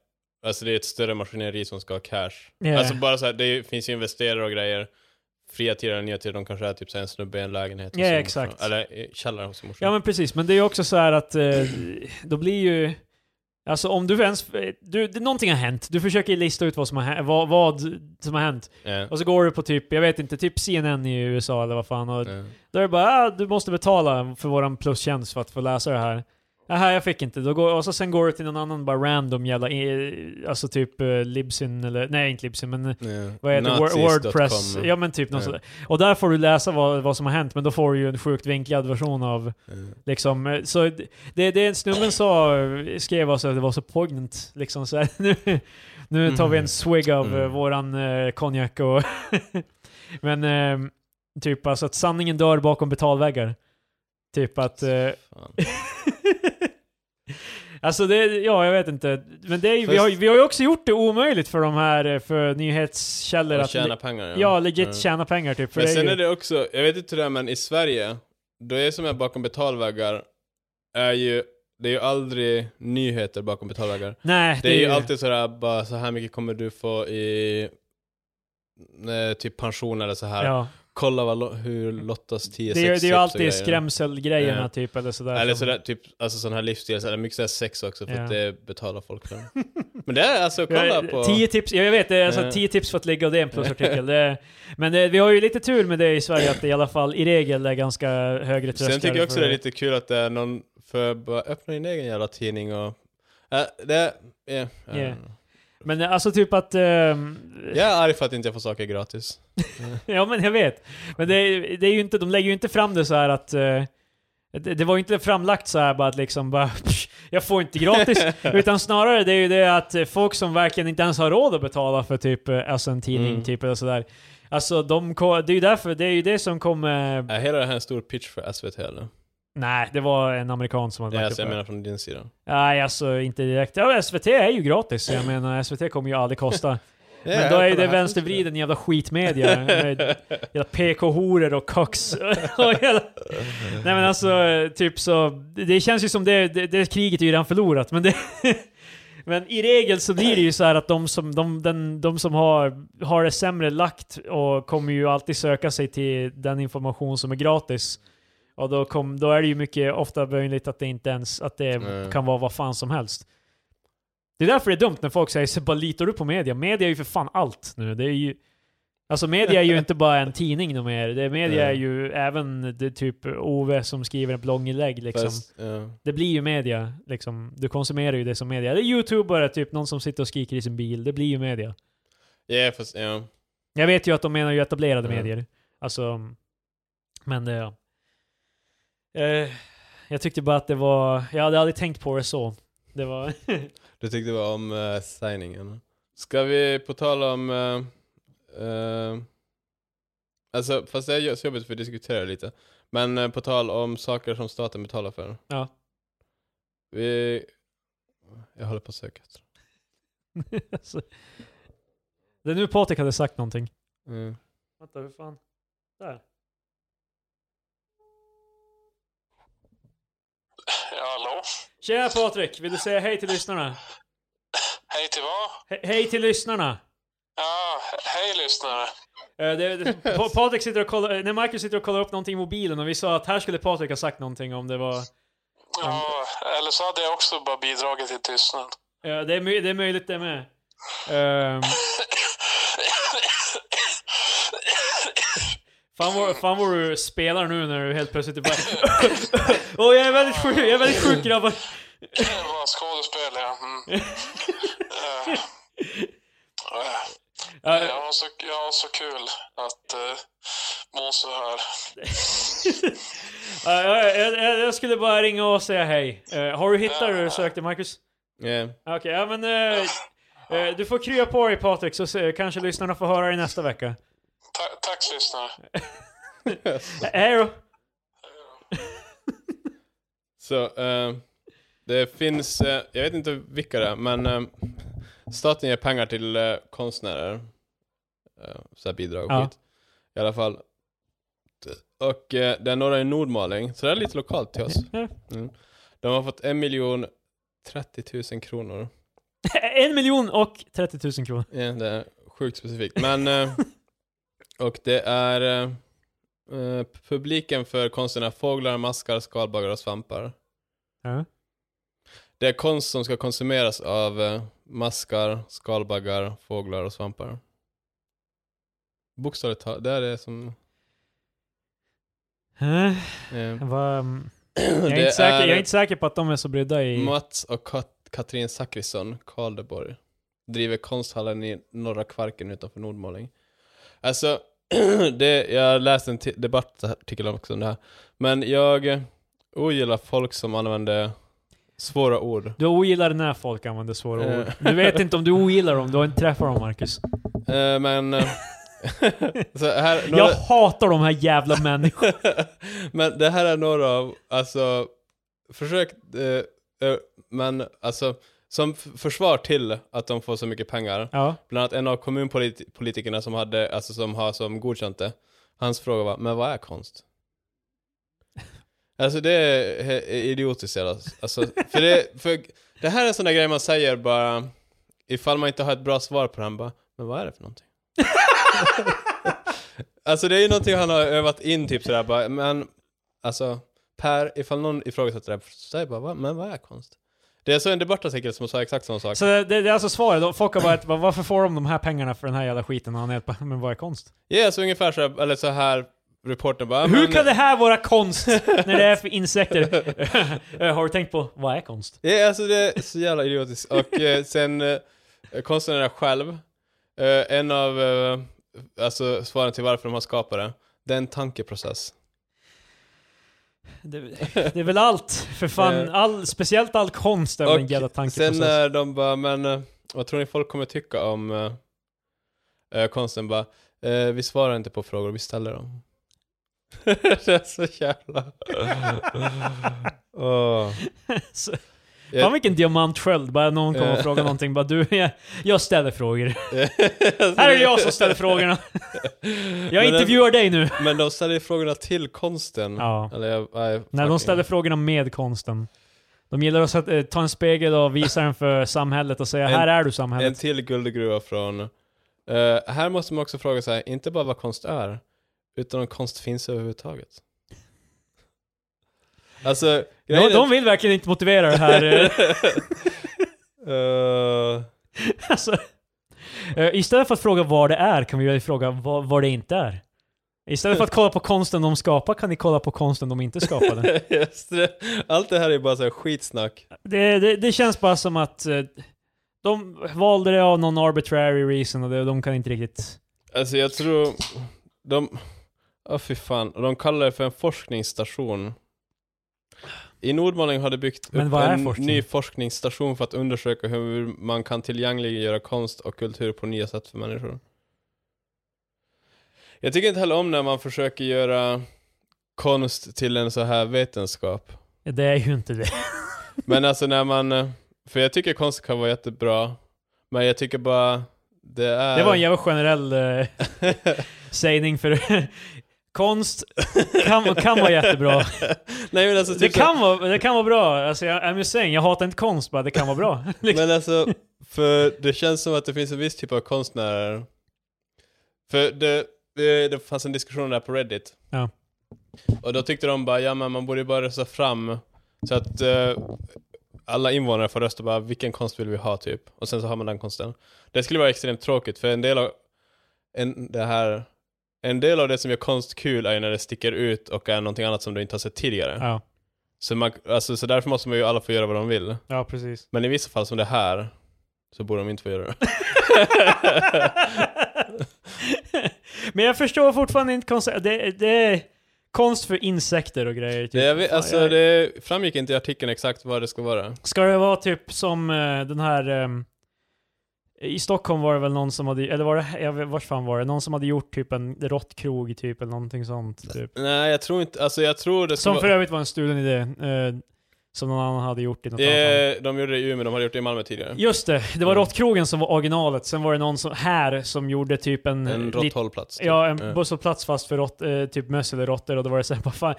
alltså det är ett större maskineri som ska ha cash. Ja. Alltså bara så här, det finns ju investerare och grejer. Fria tider och nya tider, de kanske är typ så en snubbe i en lägenhet. Ja, morsa. exakt. Eller i källaren hos sin morsa. Ja men precis, men det är ju också så här att eh, då blir ju... Alltså om du ens... Du, det, någonting har hänt, du försöker lista ut vad som har, vad, vad som har hänt. Ja. Och så går du på typ, jag vet inte, typ CNN i USA eller vad fan. Och Ja. Då är det bara ah, du måste betala för våran plustjänst för att få läsa det här. Jaha, jag fick inte. Då går, och så sen går du till någon annan bara random jävla, eh, alltså typ eh, Libsyn eller, nej inte Libsyn men Ja. vad heter det? Wor- Nazis.com. Wordpress? Ja men typ något Ja. sådär. Och där får du läsa vad, vad som har hänt, men då får du ju en sjukt vinklad version av Ja. liksom, eh, så det, det snubben sa, skrev alltså att det var så poignant liksom så här, nu, nu tar vi en Mm. swig av Mm. våran eh, konjak och Men eh, typ alltså att sanningen dör bakom betalväggar. Typ att Fan. Alltså det, ja jag vet inte. Men det är, vi, har, vi har ju också gjort det omöjligt för de här, eh, för nyhetskällor att... tjäna pengar Ja, legit Ja. tjäna pengar typ. Men det är sen ju, är det också, jag vet inte hur det är men i Sverige, då är det som är bakom betalväggar, är ju, det är ju aldrig nyheter bakom betalväggar. nej, Det är ju alltid sådär, bara så här mycket kommer du få i eh, typ pension eller så här. Ja. Kolla vad, hur Lottas 10 Det är, det är ju alltid grejer. skrämselgrejerna Ja. typ, eller sådär. Eller sådär, typ, alltså sån här livsstil, eller mycket sådär sex också för Ja. att det betalar folk för. Men det är alltså, kolla Jag- på... Tio tips, ja, jag vet, det är alltså Eh. tio tips för att ligga och det är en plusartikel. Det, men det, vi har ju lite tur med det i Sverige, att det i alla fall i regel är ganska högre trösklar. Sen tycker jag också för- det är lite kul att det är någon, för bara öppna din egen jävla tidning och... Äh, det... Yeah, Yeah. Men alltså typ att... ehm, Jag är arg för att inte jag får saker gratis. ja men jag vet. Men det, det är ju inte, de lägger ju inte fram det så här att... eh, det, det var ju inte framlagt så här bara att liksom bara psh, jag får inte gratis. utan snarare det är ju det att eh, folk som verkligen inte ens har råd att betala för typ eh, alltså en tidning Mm. typ eller sådär. Alltså de, det är ju därför, det är ju det som kommer... Är hela det här en stor pitch för SVT eller? Nej, det var en amerikan som hade Nej, lagt alltså, upp jag menar från din sida. Nej, alltså inte direkt. Ja, SVT är ju gratis, så jag menar SVT kommer ju aldrig kosta. Ja, Men då är ju det vänstervriden jävla skitmedia. Med jävla PK-horor och kox. och. Nej men alltså, typ så... Det känns ju som det, det, det kriget är ju redan förlorat, men det... Men i regel så blir det ju så här att de som, de, den, de som har, har det sämre lagt och kommer ju alltid söka sig till den information som är gratis. Och då, kom, då är det ju mycket ofta möjligt att det inte ens att det Nej. kan vara vad fan som helst. Det är därför det är dumt när folk säger så bara litar du på media? Media är ju för fan allt nu. Det är ju... Alltså media är ju inte bara en tidning mer. Det, media är Nej. ju även det typ Ove som skriver en blogginlägg liksom. Fast, ja. Det blir ju media, liksom. Du konsumerar ju det som media. Det är youtubare, typ någon som sitter och skriker i sin bil. Det blir ju media. Ja, fast ja. Jag vet ju att de menar ju etablerade Mm. medier. Alltså... Men det... Ja. Eh, jag tyckte bara att det var... Jag hade aldrig tänkt på det så. Det var... Du tyckte bara om uh, signingen. Ska vi på tal om... Uh, uh, alltså, fast det är så jobbigt för att diskutera lite. Men eh, på tal om saker som staten betalar för. ja. Vi... Jag håller på att söka. alltså, det är nu Patrik hade sagt någonting. Mm. Vänta, hur fan? Där. Ja, hallå? Tjena Patrik! Vill du säga hej till lyssnarna? Hej till vad? He hej till lyssnarna! Ja, he- hej lyssnare. Eh, det, det, Pa- Patrik sitter och kollar, när Marcus sitter och kollar upp någonting i mobilen och vi sa att här skulle Patrik ha sagt någonting om det var... Ja, eller så hade jag också bara bidragit till tystnad. Ja, det, är, det är möjligt det med. Ehm, fan, vad, fan vad du spelar nu när du helt plötsligt är bara... Åh jag är väldigt sjuk, jag är väldigt sjuk grabbar! Det var skådespel, ja. Mm. Ja, jag, har så, jag har så kul att uh, må så här. ja, jag, jag, jag skulle bara ringa och säga hej. Eh, har du hittat det du sökte Marcus? Yeah. Okej, ja men... eh, du får krya på dig Patrik så kanske lyssnarna får höra dig nästa vecka. Ta tack lyssnare. Eh, Hej då! Så, eh, det finns, eh, jag vet inte vilka det är, men eh, staten ger pengar till eh, konstnärer. Uh, så här bidrag och Ja. skit. I alla fall. Och eh, det är några i Nordmaling, så det är lite lokalt till oss. Mm. De har fått en miljon 30 000 kronor. En miljon och 30 000 kronor. Ja, det är sjukt specifikt. Men, eh, och det är eh, eh, publiken för konsterna fåglar, maskar, skalbaggar och svampar. Ja. Det är konst som ska konsumeras av eh, maskar, skalbaggar, fåglar och svampar. Bokstavligt talat, det är det som... Eh, Eh, mm, jag, är inte säker, är jag är inte säker på att de är så brydda i... Mats och Kat- Katrin Zachrisson, Karlborg, driver konsthallen i Norra Kvarken utanför Nordmaling. Alltså, det, jag läste en ti- debattartikel också om det här. Men jag ogillar folk som använder svåra ord. Du ogillar när folk använder svåra Eh. ord. Du vet inte om du ogillar dem, du har inte träffat dem Marcus. Eh, men... eh, här, några, Jag hatar de här jävla människorna. men det här är några av, alltså, försök, eh, eh, men alltså, som försvar till att de får så mycket pengar, Ja. bland annat en av kommunpolitikerna som hade, alltså som har som godkänt det, hans fråga var, men vad är konst? Alltså det är idiotiskt alltså, för det, för det här är en sån där grej man säger bara, ifall man inte har ett bra svar på den, bara, men vad är det för någonting? Alltså det är ju någonting han har övat in typ sådär bara, men alltså Per, ifall någon ifrågasätter det, säg bara, "Va? men vad är konst? Det är så en debattartikel som sa exakt samma sak. Så det, det är alltså svaret. Folk har bara, bara, varför får de de här pengarna för den här jävla skiten? Och han är bara, men vad är konst? Ja, så ungefär så här, eller så här reportern bara... Hur men- kan det här vara konst? när det är för insekter? Har du tänkt på, vad är konst? Ja, alltså det är så jävla idiotiskt. Och eh, sen eh, konstnärerna själv, eh, en av eh, alltså svaren till varför de har skapat det, det är en tankeprocess. Det, det är väl allt, för fan. Eh. All, speciellt all konst är väl en jävla Sen tankeprocess. när de bara, men eh, vad tror ni folk kommer tycka om eh, konsten? Bara, eh, vi svarar inte på frågor, vi ställer dem. det är så jävla... Åh. Fan vilken diamantsköld, bara någon kommer och Eh. frågar någonting, bara du, jag, jag ställer frågor. Här är det jag som ställer frågorna. Jag Men, intervjuar dig nu. Men de ställer frågorna till konsten. Ja. Eller, jag, nej, Nej, de ställer frågorna med konsten. De gillar att sätta, eh, ta en spegel och visa den för samhället och säga En- här är du En samhället. till guldgruva från... eh, här måste man också fråga sig, inte bara vad konst är, utan om konst finns överhuvudtaget. Alltså, De, är- de vill verkligen inte motivera det här. Eh, alltså, eh, istället för att fråga vad det är kan vi väl fråga vad, vad det inte är. Istället för att kolla på konsten de skapar kan ni kolla på konsten de inte skapade. just det. Allt det här är bara så här skitsnack. Det, det, det känns bara som att de valde det av någon arbitrary reason och de kan inte riktigt... Alltså jag tror... De... Åh fy fan. Och de kallar det för en forskningsstation. I Nordmaling har de byggt upp en forskning? ny forskningsstation för att undersöka hur man kan tillgängliggöra konst och kultur på nya sätt för människor. Jag tycker inte heller om när man försöker göra konst till en så här vetenskap. Det är ju inte det. Men alltså när man... eh, För jag tycker konst kan vara jättebra. Men jag tycker bara... Det är... Det var en jävla generell eh, sägning för konst kan, kan vara jättebra. Nej men alltså Det typ så- kan vara, det kan vara bra. Alltså, jag, I'm just saying, jag hatar inte konst bara, det kan vara bra. Liksom. Men alltså, för det känns som att det finns en viss typ av konstnärer. För det, det, det fanns en diskussion där på Reddit. Ja. Och då tyckte de bara, ja men man borde ju bara rösta fram så att eh, alla invånare får rösta bara vilken konst vill vi ha typ. Och sen så har man den konsten. Det skulle vara extremt tråkigt för en del av en, det här en del av det som gör konst kul är ju när det sticker ut och är någonting annat som du inte har sett tidigare. Ja, Så, man, alltså, så därför måste man ju alla få göra vad de vill. ja precis. Men i vissa fall som det här, så borde de inte få göra det. Men jag förstår fortfarande inte konst. Det, det är konst för insekter och grejer. Typ. det, vet, alltså, jag- det framgick inte i artikeln exakt vad det ska vara. Ska det vara typ som eh, den här... ehm, I Stockholm var det väl någon som hade, eller var det, jag vet, vart fan var det? Någon som hade gjort typ en råttkrog typ, eller någonting sånt. Typ. Nej, jag tror inte, alltså jag tror det Som för vara... övrigt var en studenidé. Eh, som någon annan hade gjort i något annat fall. Det, de gjorde det i Umeå, de hade gjort det i Malmö tidigare. Just det, det var Mm. råttkrogen som var originalet. Sen var det någon som, här som gjorde typ en... En råtthållplats. typ. Ja, en Ja. busshållplats fast för rått, eh, typ möss eller råttor och då var det såhär, fan,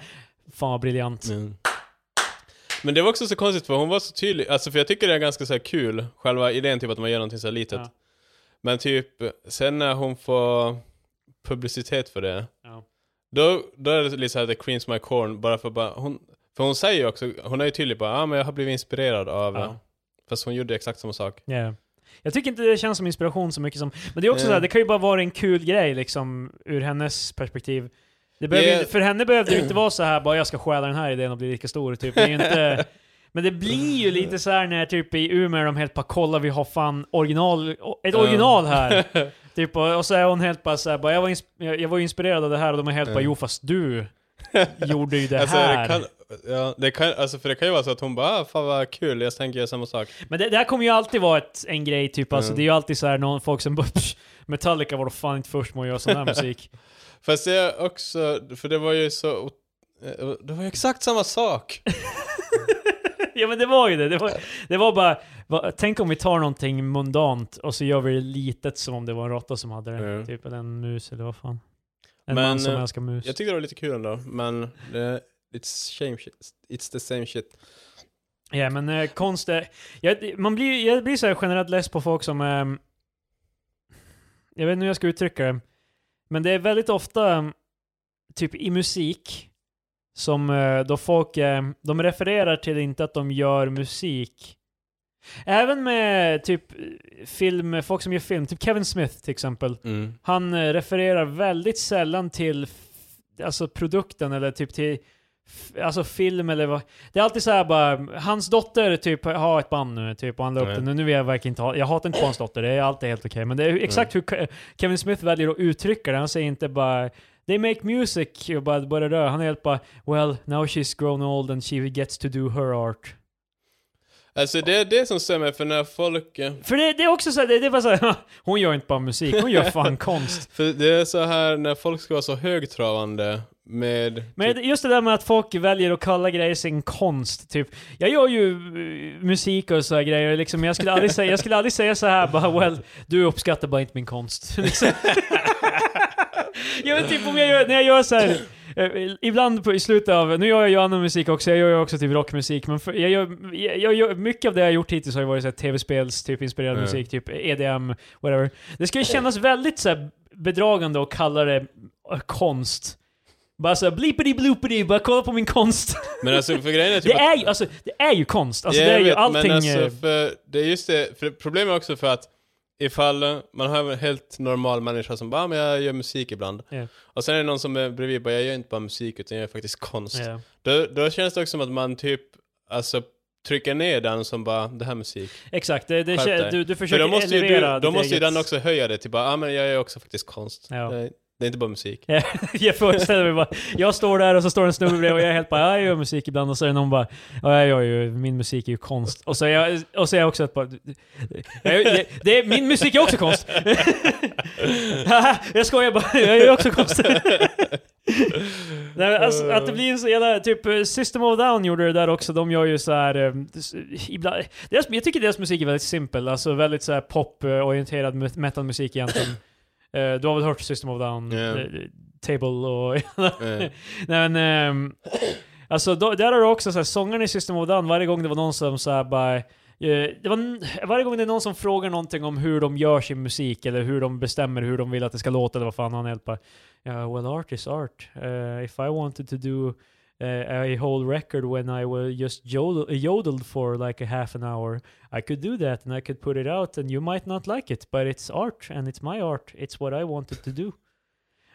fan vad briljant. Mm. Men det var också så konstigt för hon var så tydlig, alltså för jag tycker det är ganska så här kul, själva idén typ att man gör någonting så här litet. Ja. Men typ, sen när hon får publicitet för det, Ja. då, då är det lite såhär the creams my corn, bara för bara, hon, för hon säger ju också, hon är ju tydlig bara, ja ah, men jag har blivit inspirerad av, Ja. fast hon gjorde exakt samma sak. Yeah. Jag tycker inte det känns som inspiration så mycket som... Men det är också Nej. såhär, det kan ju bara vara en kul grej liksom, ur hennes perspektiv. Behöver, För henne behövde det inte vara så här bara jag ska stjäla den här idén och bli lika stor. Typ. Det är inte... Men det blir ju lite så här när typ i Umeå de helt bara kolla vi har fan original, ett original här. typ, och, och så är hon helt bara såhär, bara, jag, var jag, jag var inspirerad av det här och de är helt bara jo fast du gjorde ju det alltså, här. Det kan, ja, det kan, alltså för det kan ju vara så att hon bara, ah, fan vad kul, jag tänker göra samma sak. Men det, det här kommer ju alltid vara ett, en grej, typ. Alltså, Mm. Det är ju alltid så här någon folk som bara "Psh, Metallica var då fan inte först med att göra sån här musik. Fast är också, för det var ju så, eh, det var ju exakt samma sak. ja men det var ju det. Det var, det var bara, va, tänk om vi tar någonting mundant och så gör vi det litet som om det var en råtta som hade det. Mm. Typ, eller en mus eller vad fan. En Men, man som eh, älskar mus. Jag tyckte det var lite kul ändå, men det, it's, shame shit. it's the same shit. Ja men eh, konst är, jag, man blir, jag blir så generellt less på folk som... ehm, jag vet inte hur jag ska uttrycka det. Men det är väldigt ofta, ehm, typ i musik, som eh, då folk, eh, de refererar till inte att de gör musik, Även med typ film, folk som gör film, typ Kevin Smith till exempel. Mm. Han eh, refererar väldigt sällan till alltså produkten eller typ till Alltså film eller vad. Det är alltid så här bara, hans dotter typ har ett band nu typ och han la upp det. Nu, nu vill jag verkligen inte ha, jag hatar inte på hans dotter, det är alltid helt okej. Men det är exakt hur Ke- Kevin Smith väljer att uttrycka det. Han säger inte bara They make music, och bara, bara det. Han är helt bara Well, now she's grown old and she gets to do her art. Alltså det är det som stämmer, för när folk... eh, För det, det är också så här, det, det är bara så här, hon gör inte bara musik, hon gör fan konst. För det är så här när folk ska vara så högtravande med... Men typ, just det där med att folk väljer att kalla grejer sin konst, typ. Jag gör ju eh, musik och så här grejer, liksom. jag, skulle aldrig säga, jag skulle aldrig säga så här bara well, du uppskattar bara inte min konst. Liksom. jag vet typ om jag gör, när jag gör så här. eh, Ibland på, i slutet av, nu gör jag ju annan musik också, jag gör ju också typ rockmusik, men för, jag, gör, jag, jag mycket av det jag gjort hittills har ju varit så här tv-spels, typ inspirerad Ja. musik, typ EDM, whatever. Det ska ju kännas väldigt så här bedragande att kalla det konst. Bara såhär blippity bloopity, bara kolla på min konst. Men alltså för grejen är typ Det är ju, alltså, det är ju konst. Alltså, det är jag ju vet, allting... Men alltså, eh, för det är just det, för problemet är också för att ifall man har en helt normal människa som bara, "Ah, men jag gör musik ibland. Ja. Och sen är det någon som är bredvid bara, jag gör inte bara musik utan jag gör faktiskt konst. ja. Då, då känns det också som att man typ, alltså trycker ner den som bara, det här är musik. Exakt, det, det, du, du För försöker då måste ju, elevera du, då måste ju den också höja det till bara, ja ah, men jag gör också faktiskt konst. Ja. Det, det är inte bara musik. Jag föreställer mig bara, jag står där och så står en snubbe bredvid och jag är helt bara, jag gör musik ibland och så är det någon bara, ja jag gör ju, min musik är ju konst. Och så är jag, och så är jag också ett par, jag, det är, min musik är också konst. jag skojar bara, jag gör också konst. Nej, alltså, att det blir en så jävla, typ System of Down gjorde det där också, de gör ju så här eh, ibland, deras, jag tycker deras musik är väldigt simpel, alltså väldigt så här pop-orienterad eh, metalmusik egentligen. Eh, du har väl hört System of Down? Eh, Table och... Eh, Nej men... ehm, alltså då, där har du också såhär, sångaren i System of Down, varje gång det var någon som såhär bara... eh, det var, varje gång det är någon som frågar någonting om hur de gör sin musik, eller hur de bestämmer hur de vill att det ska låta, eller vad fan han bara... Yeah, well art is art. Uh, if I wanted to do Uh, a whole record when I was just yodeled for like a half an hour, I could do that and I could put it out and you might not like it, but it's art and it's my art. It's what I wanted to do.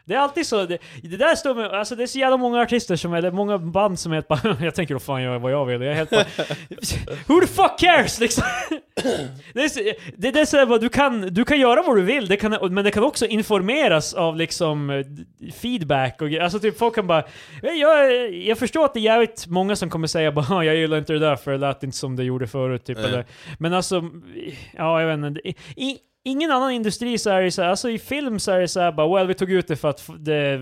Det är alltid så, det, det där står med, alltså det är så jävla många artister som, eller många band som är helt bara, jag tänker då fan göra vad jag vill, jag är helt bara, who the fuck cares liksom? Det är, så, det, det är så här, du kan, du kan göra vad du vill, det kan, men det kan också informeras av liksom feedback och. Alltså typ folk kan bara, "Eh, jag, jag förstår att det är jävligt många som kommer säga bara "Ah, jag gillar inte det där för det lät inte som det gjorde förut typ Nej. eller, men alltså, ja jag vet inte. I, ingen annan industri så är det så här, alltså i film så är det så här bara well vi tog ut det för att det...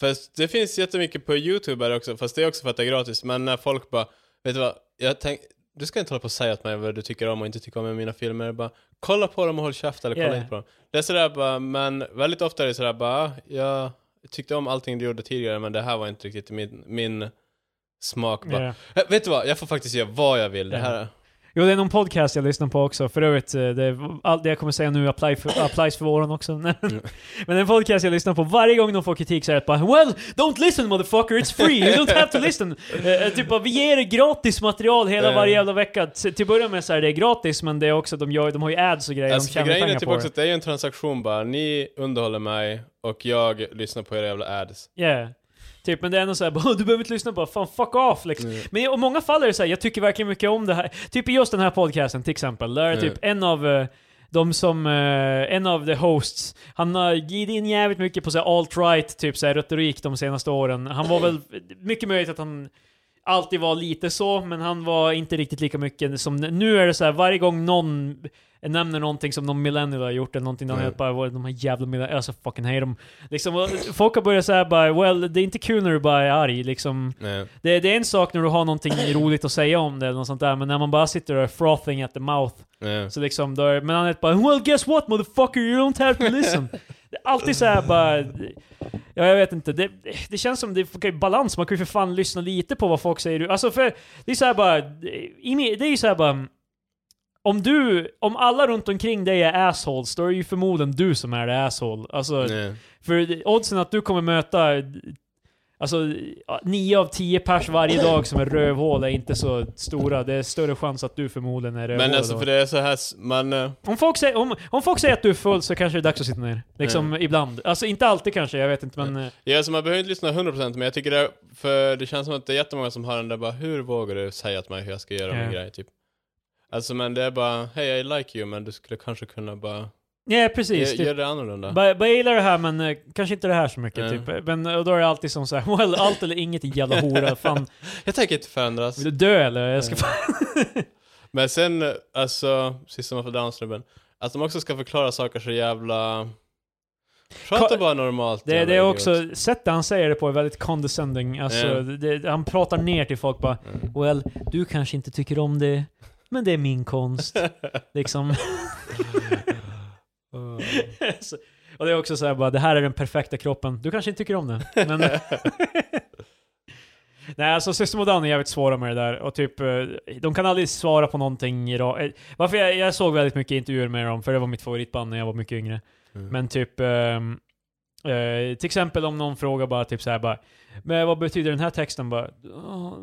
Fast det finns jättemycket på YouTube här också, fast det är också för att det är gratis. Men när folk bara, vet du vad, jag tänk, du ska inte hålla på och säga åt mig vad du tycker om och inte tycker om i mina filmer. Bara, kolla på dem och håll käft eller kolla Yeah. inte på dem. Det är sådär bara, men väldigt ofta är det sådär bara, "Ah, jag tyckte om allting du gjorde tidigare men det här var inte riktigt min, min smak. Bara, Ja. "Eh, Vet du vad, jag får faktiskt göra vad jag vill. Det här, Jo, det är någon podcast jag lyssnar på också. För övrigt, eh, det, allt det jag kommer säga nu apply för, applies för våren också. Men en podcast jag lyssnar på, varje gång de får kritik så är det bara Well, don't listen motherfucker, it's free, you don't have to listen. Eh, typ bara, vi ger er gratis material hela varje jävla vecka. Till att börja med så är det gratis, men det är också, de, gör, de har ju ads och grejer, alltså, de tjänar grejen är typ på också det. att det är ju en transaktion bara. Ni underhåller mig och jag lyssnar på era jävla ads. Yeah. Typ, men det är ändå såhär du behöver inte lyssna på fan fuck off liksom. Mm. Men i många fall är det såhär, jag tycker verkligen mycket om det här. Typ i just den här podcasten till exempel, där är Mm. typ en av eh, de som, eh, en av the hosts, han har glidit in jävligt mycket på såhär alt-right, typ såhär retorik de senaste åren. Han var väl, mycket möjligt att han alltid var lite så, men han var inte riktigt lika mycket som, nu är det så här varje gång någon nämner någonting som någon millennial har gjort eller någonting, Mm. mm. bara, "Vad, de här jävla millennial, alltså fucking hate dem. Liksom, och folk har börjat säga bara, well, det är inte kul när du bara är arg, liksom. Det, det är en sak när du har någonting roligt att säga om det eller något sånt där, men när man bara sitter och är frothing at the mouth, Nej. så liksom, då är, men han är bara Well guess what motherfucker, you don't have to listen. det är alltid såhär bara... Ja, jag vet inte. Det, det känns som det är balans, man kan ju för fan lyssna lite på vad folk säger. Alltså för, det är såhär bara... Det är ju såhär bara... Om du, om alla runt omkring dig är assholes, då är det ju förmodligen du som är det asshole. Alltså, Nej. för oddsen att du kommer möta Alltså, ja, nio av tio pers varje dag som är rövhål är inte så stora. Det är större chans att du förmodligen är rövhål Men alltså då. för det är så här, man... eh, Om folk, säger, om, om folk säger att du är full så kanske det är dags att sitta ner. Liksom Mm. ibland. Alltså inte alltid kanske, jag vet inte men... eh, Ja, alltså man behöver inte lyssna 100% men jag tycker det, för det känns som att det är jättemånga som har den där bara Hur vågar du säga till mig hur jag ska göra min Ja. grej, typ Alltså men det är bara, hej I like you men du skulle kanske kunna bara Ja, precis. ge- typ. göra det annorlunda Bara, bara gillar det här men eh, kanske inte det här så mycket Ja. typ. Men och då är det alltid som så här, well, allt eller inget jävla hora. Fan, Jag tänker inte förändras vill du dö eller? Jag ska fan... Men sen, eh, alltså, System of a Down-snubben Att de också ska förklara saker så jävla Prata Ka- bara normalt Det, det är också, sättet han säger det på är väldigt condescending. Alltså, Ja. det, han pratar ner till folk bara Mm. Well, du kanske inte tycker om det, men det är min konst. liksom. Så- och det är också så här bara, det här är den perfekta kroppen. Du kanske inte tycker om det, men... Nej, alltså System of Down är jävligt svåra med det där. Och typ, eh, de kan aldrig svara på någonting eh, Varför jag, jag såg väldigt mycket intervjuer med dem, för det var mitt favoritband när jag var mycket yngre. Mm. Men typ, ehm, eh, till exempel om någon frågar bara typ så här bara Men vad betyder den här texten? Bara, "Ja,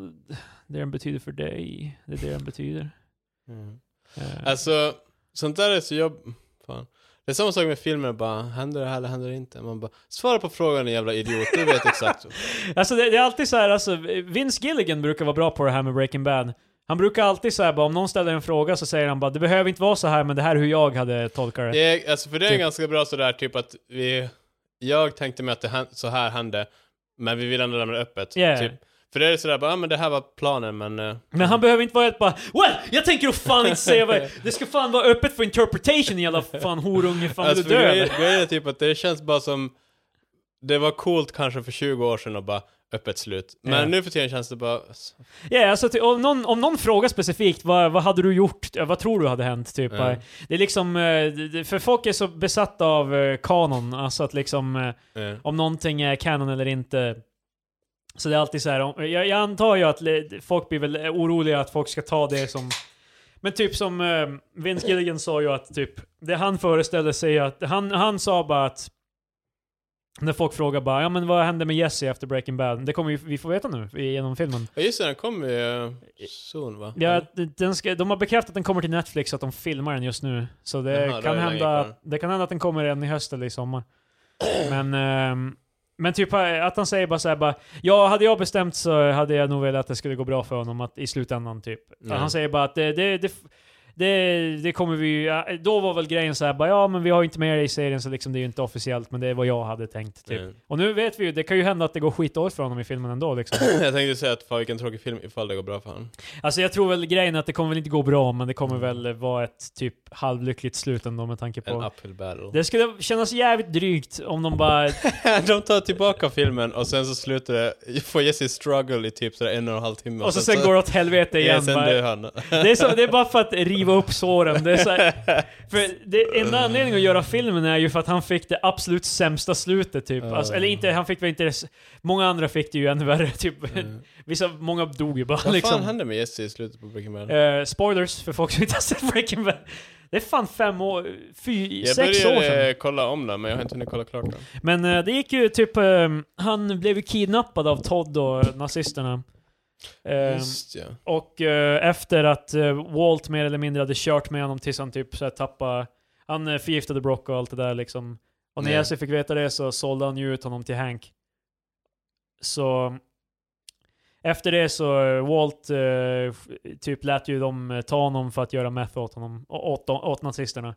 det den betyder för dig, det är det den betyder. Mm. Eh, Alltså, sånt där är så jobb... Fan. Det är samma sak med filmer, bara händer det här eller händer det inte? Man bara, svara på frågan din jävla idiot, du vet exakt. Alltså det, det är alltid så här, alltså Vince Gilligan brukar vara bra på det här med Breaking Bad. Han brukar alltid säga bara om någon ställer en fråga så säger han bara det behöver inte vara så här men det här är hur jag hade tolkat det. Det är, alltså för det är Typ. ganska bra sådär, typ att vi... Jag tänkte mig att det så här hände, men vi vill ändå lämna det öppet. Yeah. Typ. För det är sådär bara, ja men det här var planen, men... eh, Men han behöver inte vara helt bara Well! Jag tänker då fan inte säga vad Det ska fan vara öppet för interpretation jävla fan horunge, fan alltså, du dö grejen, är typ att det känns bara som... Det var coolt kanske för 20 år sedan och bara öppet slut. Men Ja. nu för tiden känns det bara... Ja, alltså ty- om någon, om någon frågar specifikt vad, vad hade du gjort? Vad tror du hade hänt? Typ. Ja. Det är liksom, eh, för folk är så besatta av eh, kanon, alltså att liksom om någonting är kanon eller inte. Så det är alltid så här, jag, jag antar ju att folk blir väl oroliga att folk ska ta det som... Men typ som eh, Vince Gilligan sa ju att typ, det han föreställde sig att, han, han sa bara att när folk frågar bara ja men vad hände med Jesse efter Breaking Bad? Det kommer ju vi få veta nu genom filmen. Ja just det, den kommer ju uh, soon va? Ja, den ska, de har bekräftat att den kommer till Netflix, att de filmar den just nu. Så det, Jaha, kan, hända, det kan hända att den kommer redan i höst eller i sommar. Men, ehm, men typ eh, att han säger bara såhär bara, ja hade jag bestämt så hade jag nog velat att det skulle gå bra för honom att, i slutändan typ. Ja. Han säger bara att det, det, det, det, det kommer vi ju- ja, Då var väl grejen så här bara, ja men vi har ju inte med det i serien så liksom det är ju inte officiellt, men det är vad jag hade tänkt typ. Mm. Och nu vet vi ju, det kan ju hända att det går skitdåligt för honom i filmen ändå liksom. jag tänkte säga att fan vilken tråkig film ifall det går bra för honom. Alltså jag tror väl grejen är att det kommer väl inte gå bra, men det kommer Mm. väl vara ett typ halvlyckligt slut ändå med tanke En på... uphill battle. Det skulle kännas jävligt drygt om de bara... de tar tillbaka filmen och sen så slutar det, får Jesse struggle i typ sådär en och en halv timme. Och så sen går det åt helvete ja, igen. sen bara. dör han. Det är, så, det är bara för att riva upp såren. Det är så här, för det enda anledningen att göra filmen är ju för att han fick det absolut sämsta slutet typ. Ja. Alltså, eller inte, han fick väl inte det... Många andra fick det ju ännu värre typ. Mm. Vissa, många dog ju bara Vad fan liksom. hände med Jesse i slutet på Breaking Bad? Eh, spoilers för folk som inte har sett Breaking Bad. Det är fan fem år, fy, jag sex år sedan. började kolla om den, men jag har inte hunnit kolla klart den. Men eh, det gick ju typ, eh, han blev ju kidnappad av Todd och nazisterna. Eh, Just ja. och eh, efter att eh, Walt mer eller mindre hade kört med honom tills han typ så här tappade, han uh, förgiftade Brock och allt det där liksom. Och när. Jesse fick veta det så sålde han ju ut honom till Hank. Så efter det så eh, Walt eh, typ lät ju dem eh, ta honom för att göra meth åt honom, åt, åt nazisterna.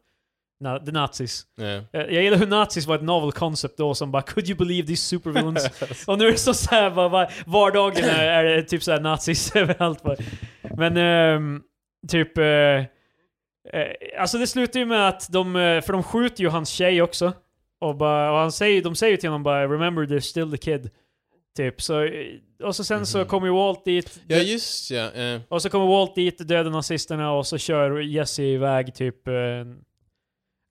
Na, the nazis. ja. Eh, Jag gillar hur nazis var ett novel concept då som bara 'Could you believe these supervillains?' Och nu är det så såhär, bara, var, vardagen är, är typ såhär nazis överallt bara. Men ehm, typ... Eh, alltså det slutar ju med att de, för de skjuter ju hans tjej också. Och, bara, och han säger, de säger till honom bara 'Remember they're still the kid' Typ, så... Och så sen så Mhm. kommer ju Walt dit. ja, just ja. eh. Och så kommer Walt dit, dödar nazisterna och så kör Jesse iväg typ...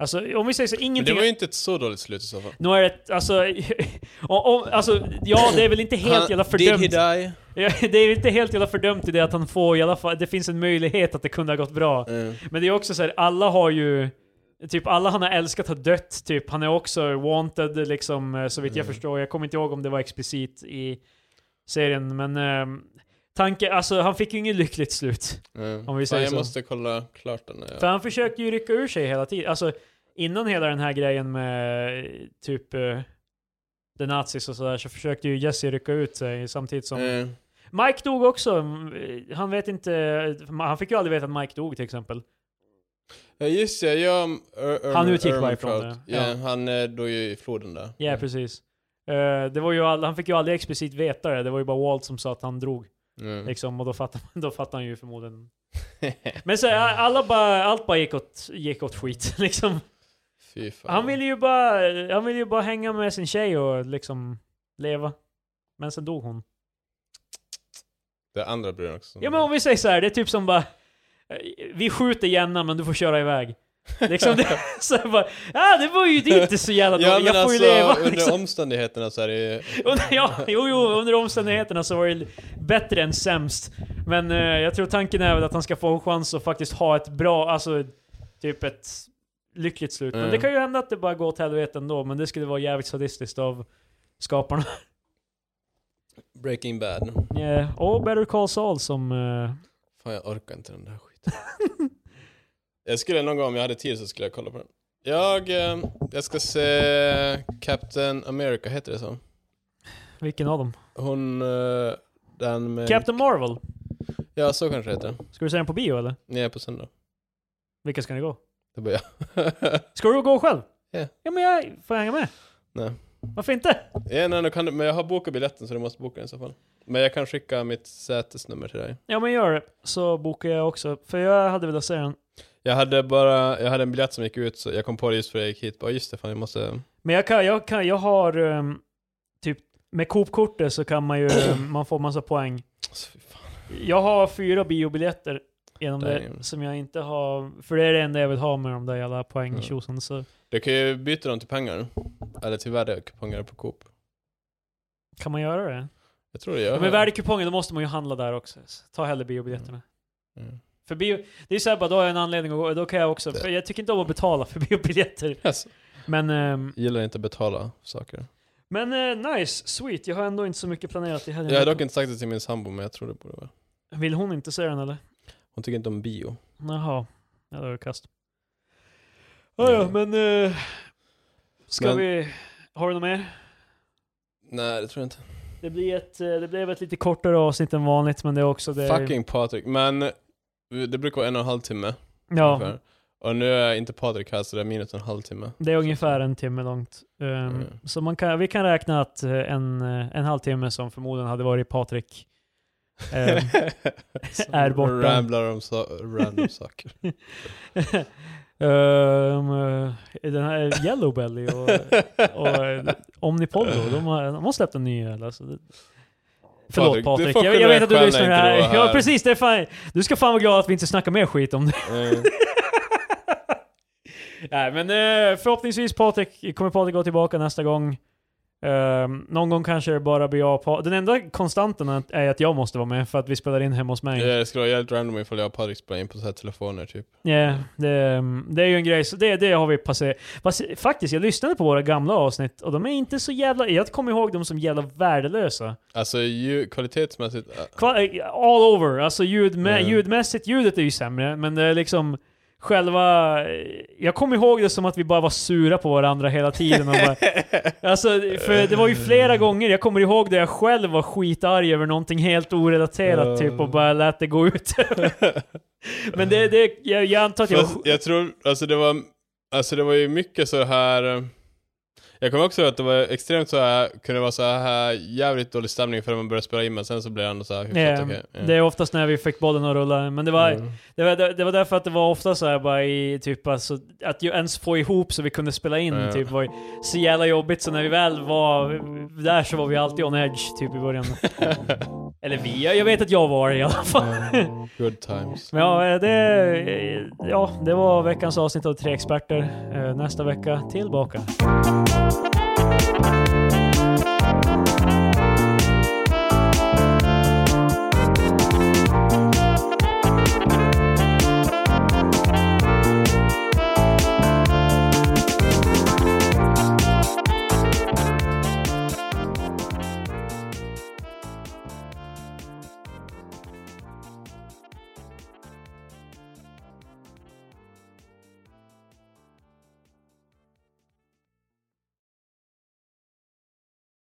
Alltså om vi säger så, Men ingenting... det var ju inte ett så dåligt slut i så fall. Nu är det, alltså, och, alltså, ja det är väl inte helt Han- jävla Did he fördömt. die? Ja, det är inte helt jävla fördömt i det att han får i alla fall, det finns en möjlighet att det kunde ha gått bra. Eh. Men det är också så här, alla har ju, Typ alla han har älskat har dött, typ. Han är också wanted liksom, eh, så vitt jag Mm. förstår. Jag kommer inte ihåg om det var explicit i serien, men... Eh, tanke, alltså han fick ju inget lyckligt slut. Mm. Om vi säger jag så. måste kolla klart den. För Ja. han försökte ju rycka ur sig hela tiden. Alltså, innan hela den här grejen med eh, typ uh, The Nazis och sådär så försökte ju Jesse rycka ut sig samtidigt som... Eh, Mike dog också. Mm, Han vet inte... Han fick ju aldrig veta att Mike dog till exempel. Ja just det, ja, Ur- Han utgick bara ifrån det, Ja, ja. han eh, dog ju i floden där. Ja, precis. Eh, det var ju all, han fick ju aldrig explicit veta det. Det var ju bara Walt som sa att han drog. Mm. Liksom, och då fattade, då fattade han ju förmodligen. Men så, alla bara, allt bara gick åt, gick åt skit. Liksom. Fy fan. Han ville ju bara, han ville ju bara hänga med sin tjej och liksom leva. Men sen dog hon. Det är andra bruden också. Ja men om vi säger så här, det är typ som bara... eh, Vi skjuter Jenna men du får köra iväg. Liksom det, så jag bara, ja det var ju det inte så jävla Ja dåligt, men jag får alltså ju leva under liksom. omständigheterna så är det ju... Under, ja, jo, jo, under omständigheterna så var det bättre än sämst. Men eh, jag tror tanken är väl att han ska få en chans att faktiskt ha ett bra, alltså typ ett lyckligt slut. Men Mm. det kan ju hända att det bara går åt helvete ändå, men det skulle vara jävligt sadistiskt av skaparna. Breaking Bad. Yeah. Och Better Call Saul som... eh, Fan jag orkar inte den där skiten. jag skulle någon gång om jag hade tid så skulle jag kolla på den. Jag, eh, jag ska se Captain America, heter det så? vilken av dem? Hon, eh, den med... Captain Marvel? Ja, så kanske det heter. Ska du se den på bio eller? Nej, på söndag. Vilka ska ni gå? Det börjar Ska du gå själv? Ja. Ja men jag får jag hänga med. Nej. Varför inte? Ja, nej, då kan du, men jag har bokat biljetten så du måste boka den i så fall. Men jag kan skicka mitt sätesnummer till dig. Ja men gör det, så bokar jag också. För jag hade velat se den. Jag hade bara, jag hade en biljett som gick ut så jag kom på det just för jag gick hit. Bara just det, fan jag måste... Men jag kan, jag kan, jag har ehm, typ med Coop-kortet så kan man ju, ehm, man får massa poäng. Alltså. Jag har fyra biobiljetter genom det som jag inte har, för det är det enda jag vill ha med de där jävla poäng Ja. så Du kan ju byta dem till pengar. Eller till värdekuponger på Coop. kan man göra det. Jag tror det gör. Ja, med värdekuponger då måste man ju handla där också. Så Ta hellre biobiljetterna. Mm. För bio, det är såhär bara, då har jag en anledning att gå, då kan jag också, för jag tycker inte om att betala för biobiljetter. Yes. Men, ehm, Gillar inte att betala saker. men eh, nice, sweet. Jag har ändå inte så mycket planerat i helgen. Jag har dock inte sagt det till min sambo men jag tror det borde vara. Vill hon inte se den eller? Hon tycker inte om bio. Jaha, ja, det kast. Ah, ja, men... eh, ska Men- vi... Har du något mer? Nej det tror jag inte. Det, blir ett, eh, det blev ett lite kortare avsnitt än vanligt, men det är också det... Fucking Patrik. Men det brukar vara en och en halv timme. Ja, ungefär. Och nu är inte Patrik här så det är minus en halvtimme. det är ungefär en timme långt. Um, Mm. Så man kan, vi kan räkna att eh, en, eh, en halvtimme som förmodligen hade varit Patrik ehm, är borta. Ramblar om så, random saker. Eh, den här Yellow Belly och, och eh, Omnipollo, de har, de har släppt en ny öl. Alltså. Förlåt Patrik, jag, jag vet att du lyssnar här. här. Ja precis, det är fan, du ska fan vara glad att vi inte snackar mer skit om det. Mm. Nej men eh, förhoppningsvis Patrik, kommer Patrik gå tillbaka nästa gång. Ehm, någon gång kanske det bara blir jag Pa- Den enda konstanten är- att jag måste vara med för att vi spelar in hemma hos mig. Det skulle vara jävligt random ifall jag och Patrik spelar in på så här telefoner typ. Ja, det, det är ju en grej, så det, det har vi passerat. Faktiskt, jag lyssnade på våra gamla avsnitt och de är inte så jävla... Jag kommer ihåg dem som jävla värdelösa. Alltså ju, kvalitetsmässigt... Kva- all over, alltså ljudmä, Mm. ljudmässigt, ljudet är ju sämre, men det är liksom själva... Jag kommer ihåg det som att vi bara var sura på varandra hela tiden och bara, Alltså, för det var ju flera gånger, jag kommer ihåg det jag själv var skitarg över någonting helt orelaterat typ och bara lät det gå ut. men det, det, jag, jag antar att jag... Fast jag tror, alltså det var, alltså det var ju mycket så här. Jag kommer också ihåg att det var extremt så här, kunde vara så här jävligt dålig stämning förrän man började spela in men sen så blev det ändå så här hyfsat Ja, okej. Ja. Det är oftast när vi fick bollen att rulla, men det var, Mm. det var, det var därför att det var ofta så här bara i typ alltså, att ju ens få ihop så vi kunde spela in Ja. typ var så jävla jobbigt så när vi väl var där så var vi alltid on edge typ i början. Eller vi, jag vet att jag var det i alla fall. Good times. Men ja, det, ja, det var veckans avsnitt av Tre Experter. Eh, Nästa vecka tillbaka.